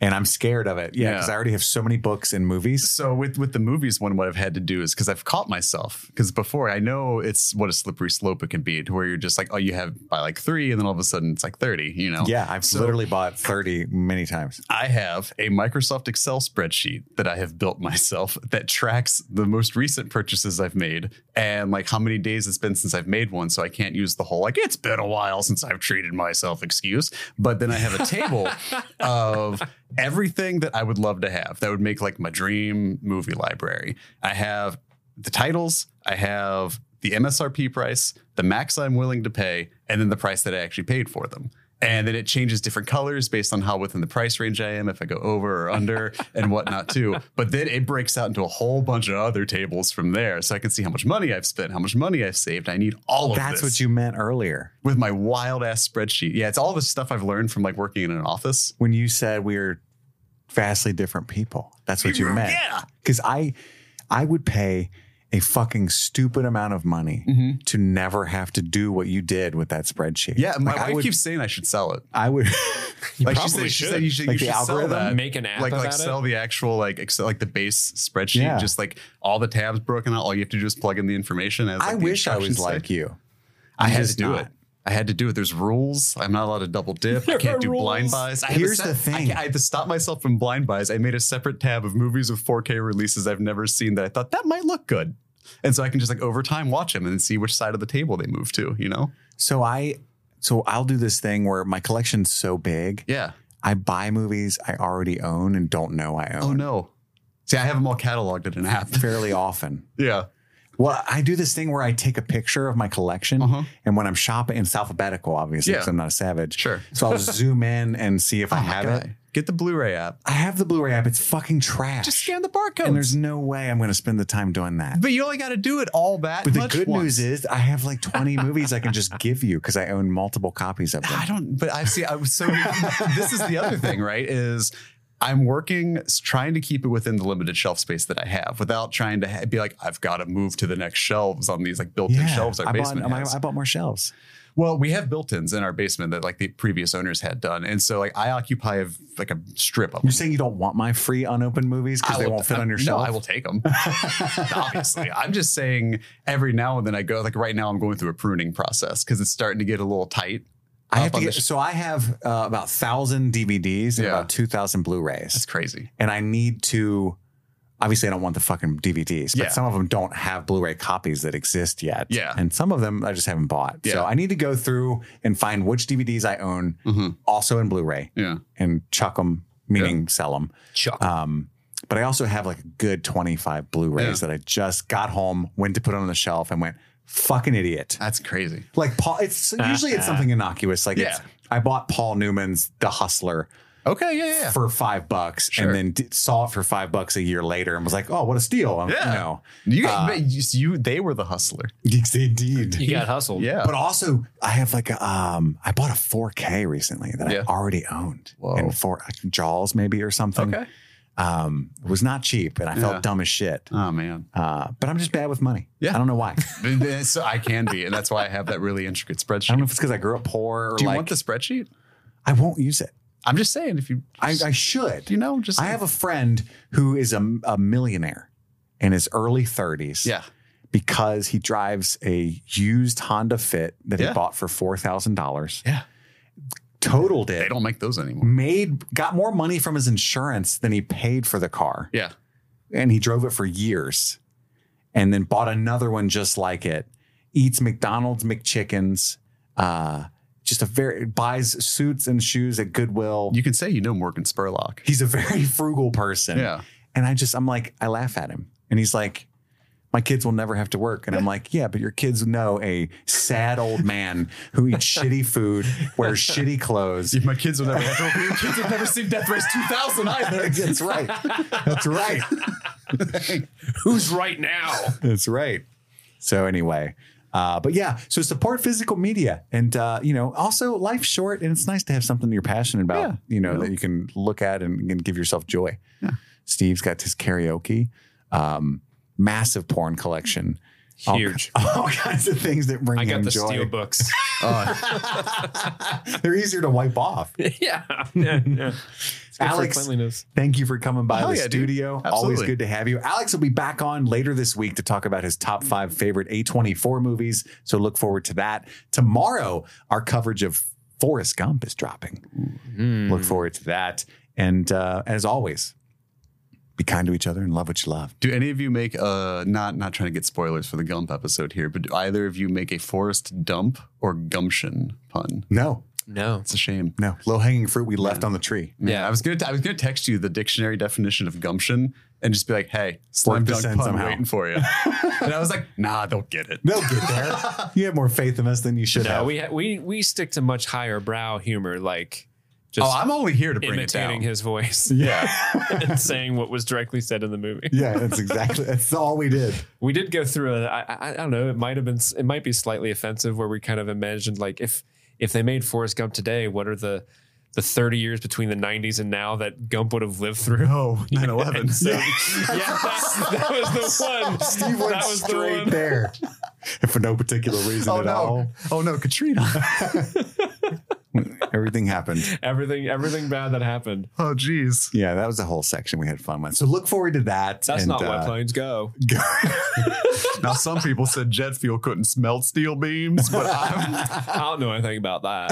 [SPEAKER 1] and I'm scared of it. Yeah,
[SPEAKER 3] Yeah.
[SPEAKER 1] because I already have so many books and movies.
[SPEAKER 3] So with with the movies one, what I've had to do is because I've caught myself because before I know it's what a slippery slope it can be to where you're just like, oh, you have by like three, and then all of a sudden it's like thirty. You know?
[SPEAKER 1] Yeah, I've
[SPEAKER 3] So-
[SPEAKER 1] literally bought thirty many times.
[SPEAKER 3] I have a Microsoft Excel spreadsheet that I have built myself that tracks the most recent purchases I've made and like how many days it's been since I've made one. So I can't use the whole like it's been a while since I've treated myself excuse. But then I have a table [laughs] of everything that I would love to have that would make like my dream movie library. I have the titles, I have the MSRP price, the max I'm willing to pay, and then the price that I actually paid for them. And then it changes different colors based on how within the price range I am, if I go over or under [laughs] and whatnot too. But then it breaks out into a whole bunch of other tables from there. So I can see how much money I've spent, how much money I've saved. I need all of this.
[SPEAKER 1] That's what you meant earlier
[SPEAKER 3] with my wild ass spreadsheet. Yeah, it's all the stuff I've learned from like working in an office.
[SPEAKER 1] when you said we are vastly different people. That's what you meant.
[SPEAKER 3] Yeah.
[SPEAKER 1] Because I, I would pay a fucking stupid amount of money mm-hmm. to never have to do what you did with that spreadsheet.
[SPEAKER 3] Yeah, my
[SPEAKER 1] Like, I
[SPEAKER 3] wife
[SPEAKER 1] would,
[SPEAKER 3] keeps saying I should sell it.
[SPEAKER 1] I would. [laughs] [laughs]
[SPEAKER 3] like she
[SPEAKER 2] probably
[SPEAKER 3] said, she
[SPEAKER 2] should.
[SPEAKER 3] said you should,
[SPEAKER 1] Like
[SPEAKER 3] you should sell that.
[SPEAKER 2] Make an app
[SPEAKER 3] like like
[SPEAKER 2] about
[SPEAKER 3] sell
[SPEAKER 2] it?
[SPEAKER 3] the actual like Excel, like the base spreadsheet,
[SPEAKER 1] Yeah.
[SPEAKER 3] just like all the tabs broken out. All you have to do is plug in the information. As, like,
[SPEAKER 1] I
[SPEAKER 3] the
[SPEAKER 1] wish I was
[SPEAKER 3] instructions say.
[SPEAKER 1] like you.
[SPEAKER 3] I
[SPEAKER 1] I'm
[SPEAKER 3] had to
[SPEAKER 1] just
[SPEAKER 3] do
[SPEAKER 1] not.
[SPEAKER 3] it. I had to do it. There's rules. I'm not allowed to double dip. I can't
[SPEAKER 2] are
[SPEAKER 3] do blind buys. I
[SPEAKER 1] Here's
[SPEAKER 3] set-
[SPEAKER 1] the thing.
[SPEAKER 3] I, can't- I had to stop myself from blind buys. I made a separate tab of movies with 4K releases I've never seen that I thought that might look good. And so I can just like over time watch them and see which side of the table they move to, you know?
[SPEAKER 1] So I, so I'll do this thing where my collection's so big,
[SPEAKER 3] Yeah.
[SPEAKER 1] I buy movies I already own and don't know I oh, own
[SPEAKER 3] Oh no. See, I have them all cataloged in an app.
[SPEAKER 1] fairly often. [laughs]
[SPEAKER 3] yeah.
[SPEAKER 1] Well, I do this thing where I take a picture of my collection,
[SPEAKER 3] Uh-huh.
[SPEAKER 1] and when I'm shopping, it's alphabetical, obviously,
[SPEAKER 3] Yeah.
[SPEAKER 1] because I'm not a savage.
[SPEAKER 3] Sure.
[SPEAKER 1] So I'll zoom in and see if I
[SPEAKER 3] Oh my
[SPEAKER 1] have
[SPEAKER 3] God.
[SPEAKER 1] it.
[SPEAKER 3] Get the Blu-ray app.
[SPEAKER 1] I have the Blu-ray app. It's fucking trash.
[SPEAKER 3] Just scan the barcode.
[SPEAKER 1] and there's no way I'm going to spend the time doing that.
[SPEAKER 3] but you only got to do it all that.
[SPEAKER 1] But the good
[SPEAKER 3] once.
[SPEAKER 1] news is I have like 20 [laughs] movies I can just give you because I own multiple copies of them.
[SPEAKER 3] I don't. But I see. I was so. [laughs] this is the other thing, right? Is I'm working, trying to keep it within the limited shelf space that I have, without trying to ha- be like I've got to move to the next shelves on these like built-in shelves our
[SPEAKER 1] I,
[SPEAKER 3] basement
[SPEAKER 1] bought, I,
[SPEAKER 3] has.
[SPEAKER 1] I bought more shelves.
[SPEAKER 3] Well, we have built-ins in our basement that like the previous owners had done, and so like I occupy a, like a strip of.
[SPEAKER 1] You're
[SPEAKER 3] them.
[SPEAKER 1] saying you don't want my free unopened movies because they
[SPEAKER 3] will-
[SPEAKER 1] won't fit on your
[SPEAKER 3] no,
[SPEAKER 1] shelf?
[SPEAKER 3] I will take them. [laughs] Obviously, I'm just saying every now and then I go like right now I'm going through a pruning process because it's starting to get a little tight.
[SPEAKER 1] I have to get,
[SPEAKER 3] sh-
[SPEAKER 1] so I have uh, about thousand DVDs and
[SPEAKER 3] Yeah.
[SPEAKER 1] about two thousand Blu-rays,
[SPEAKER 3] That's crazy.
[SPEAKER 1] and I need to. Obviously, I don't want the fucking DVDs, but
[SPEAKER 3] Yeah.
[SPEAKER 1] some of them don't have Blu-ray copies that exist yet.
[SPEAKER 3] Yeah.
[SPEAKER 1] and some of them I just haven't bought.
[SPEAKER 3] Yeah.
[SPEAKER 1] So I need to go through and find which DVDs I own,
[SPEAKER 3] Mhm.
[SPEAKER 1] also in Blu-ray,
[SPEAKER 3] Yeah.
[SPEAKER 1] and chuck them, meaning sell them.
[SPEAKER 2] Chuck.
[SPEAKER 1] Um, but I also have like a good 25 Blu-rays that I just got home, went to put on the shelf, and went, fucking idiot.
[SPEAKER 3] That's crazy.
[SPEAKER 1] Like Paul, it's [laughs] usually it's something innocuous. Like it's,
[SPEAKER 3] Yeah.
[SPEAKER 1] I bought Paul Newman's The Hustler
[SPEAKER 3] Okay. Yeah. Yeah.
[SPEAKER 1] for five bucks,
[SPEAKER 3] Sure.
[SPEAKER 1] and then d- saw it for five bucks a year later, and was like, oh, what a steal! I'm-
[SPEAKER 3] Yeah.
[SPEAKER 1] You know,
[SPEAKER 3] You,
[SPEAKER 1] Uh,
[SPEAKER 3] you, you, they were the hustler.
[SPEAKER 1] Geeks indeed.
[SPEAKER 2] you got hustled.
[SPEAKER 3] Yeah.
[SPEAKER 1] But also, I have like a, um, I bought a 4K recently that
[SPEAKER 3] Yeah.
[SPEAKER 1] I already owned,
[SPEAKER 3] Whoa.
[SPEAKER 1] and for Jaws maybe or something.
[SPEAKER 3] okay.
[SPEAKER 1] Um, it was not cheap, and I felt
[SPEAKER 3] Yeah.
[SPEAKER 1] dumb as shit.
[SPEAKER 3] Oh man.
[SPEAKER 1] Uh, but I'm just bad with money.
[SPEAKER 3] Yeah.
[SPEAKER 1] I don't know why. [laughs]
[SPEAKER 3] so I can be, and that's why I have that really intricate spreadsheet.
[SPEAKER 1] I don't know if it's because I grew up poor or
[SPEAKER 3] Do you
[SPEAKER 1] like
[SPEAKER 3] want the spreadsheet?
[SPEAKER 1] I won't use it.
[SPEAKER 3] I'm just saying, if you,
[SPEAKER 1] I, I should.
[SPEAKER 3] you know, just
[SPEAKER 1] I have a friend who is a, a millionaire in his early 30s.
[SPEAKER 3] yeah.
[SPEAKER 1] Because he drives a used Honda Fit that
[SPEAKER 3] Yeah.
[SPEAKER 1] he bought for four thousand dollars.
[SPEAKER 3] Yeah.
[SPEAKER 1] Totaled it.
[SPEAKER 3] They don't make those anymore.
[SPEAKER 1] Made got more money from his insurance than he paid for the car.
[SPEAKER 3] Yeah.
[SPEAKER 1] and he drove it for years and then bought another one just like it eats mcdonald's mcchickens uh just a very buys suits and shoes at goodwill
[SPEAKER 3] You can say you know Morgan Spurlock.
[SPEAKER 1] he's a very [laughs] frugal person
[SPEAKER 3] Yeah.
[SPEAKER 1] and i just i'm like i laugh at him and he's like my kids will never have to work and i'm like yeah but your kids know a sad old man who eats shitty food wears shitty clothes [laughs]
[SPEAKER 3] My kids will never have to. work. Your kids have never seen Death Race 2000 either. [laughs]
[SPEAKER 1] that's right that's right [laughs]
[SPEAKER 2] Who's right now?
[SPEAKER 1] That's right. So anyway, uh, but yeah, so support physical media, and uh, you know, also life's short, and it's nice to have something you're passionate about.
[SPEAKER 3] Yeah.
[SPEAKER 1] You know
[SPEAKER 3] Yeah.
[SPEAKER 1] that you can look at and, and give yourself joy. Steve's got his karaoke, um, massive porn collection,
[SPEAKER 2] Huge. [laughs]
[SPEAKER 1] all, kinds of things that bring
[SPEAKER 2] I got the
[SPEAKER 1] joy.
[SPEAKER 2] steel books. [laughs] [laughs]
[SPEAKER 1] They're easier to wipe off.
[SPEAKER 2] yeah. yeah, yeah. It's good for
[SPEAKER 1] Alex. Thank you for coming by the
[SPEAKER 3] yeah,
[SPEAKER 1] studio. Always good to have you. Alex will be back on later this week to talk about his top five favorite A24 movies. So look forward to that. Tomorrow, our coverage of Forrest Gump is dropping.
[SPEAKER 3] Hmm.
[SPEAKER 1] Look forward to that. And uh, as always, be kind to each other and love what you love.
[SPEAKER 3] Do any of you make uh not not trying to get spoilers for the Gump episode here, but do either of you make a forest dump or gumption pun?
[SPEAKER 1] No,
[SPEAKER 2] No.
[SPEAKER 3] It's a shame.
[SPEAKER 1] no. Low hanging fruit we left on the tree.
[SPEAKER 3] Yeah,
[SPEAKER 2] Yeah.
[SPEAKER 3] I was gonna I was gonna text you the dictionary definition of gumption and just be like, "Hey, slime
[SPEAKER 1] this
[SPEAKER 3] dunk
[SPEAKER 1] in
[SPEAKER 3] pun
[SPEAKER 1] somehow.
[SPEAKER 3] waiting for you." [laughs] and I was like, "Nah, they'll get it."
[SPEAKER 1] They'll get there. [laughs] you have more faith in us than you should
[SPEAKER 2] No,
[SPEAKER 1] have.
[SPEAKER 2] we ha- we we stick to much higher brow humor, like just
[SPEAKER 3] oh, I'm only here to bring it
[SPEAKER 2] imitating
[SPEAKER 3] down.
[SPEAKER 2] his voice [laughs]
[SPEAKER 1] yeah. [laughs]
[SPEAKER 2] and saying what was directly said in the movie. [laughs]
[SPEAKER 1] yeah, that's exactly that's all we did.
[SPEAKER 2] We did go through a. I, I, I don't know. It might have been. It might be slightly offensive, where we kind of imagined like if if they made Forrest Gump today, what are the the 30 years between the 90s and now that Gump would have lived through?
[SPEAKER 3] Oh, 9/11.
[SPEAKER 2] So, yeah, that, that was the one.
[SPEAKER 1] Steve went
[SPEAKER 2] that was the
[SPEAKER 1] straight
[SPEAKER 2] one.
[SPEAKER 1] there. for no particular reason
[SPEAKER 3] Oh
[SPEAKER 1] at
[SPEAKER 3] no!
[SPEAKER 1] all.
[SPEAKER 3] Oh no, Katrina! [laughs]
[SPEAKER 1] Everything happened.
[SPEAKER 2] Everything, everything bad that happened.
[SPEAKER 3] oh geez.
[SPEAKER 1] Yeah, that was a whole section we had fun with. So look forward to that.
[SPEAKER 2] That's
[SPEAKER 1] and,
[SPEAKER 2] not why
[SPEAKER 1] uh,
[SPEAKER 2] planes go. [laughs]
[SPEAKER 3] Now some people said jet fuel couldn't smelt steel beams, but I'm, [laughs]
[SPEAKER 2] I don't know anything about that.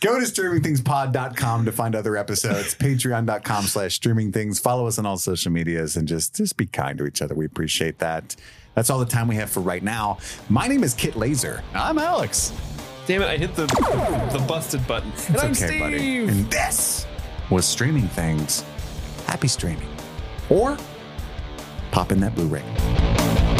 [SPEAKER 1] Go to streamingthingspod.com to find other episodes. Patreon.com slash streaming things. Follow us on all social medias and just, just be kind to each other. We appreciate that. That's all the time we have for right now. My name is Kit Laser.
[SPEAKER 3] I'm Alex.
[SPEAKER 2] Damn it! I hit the the busted button. And I'm
[SPEAKER 1] okay, buddy. And this was Streaming Things. happy streaming. Or pop in that Blu ray.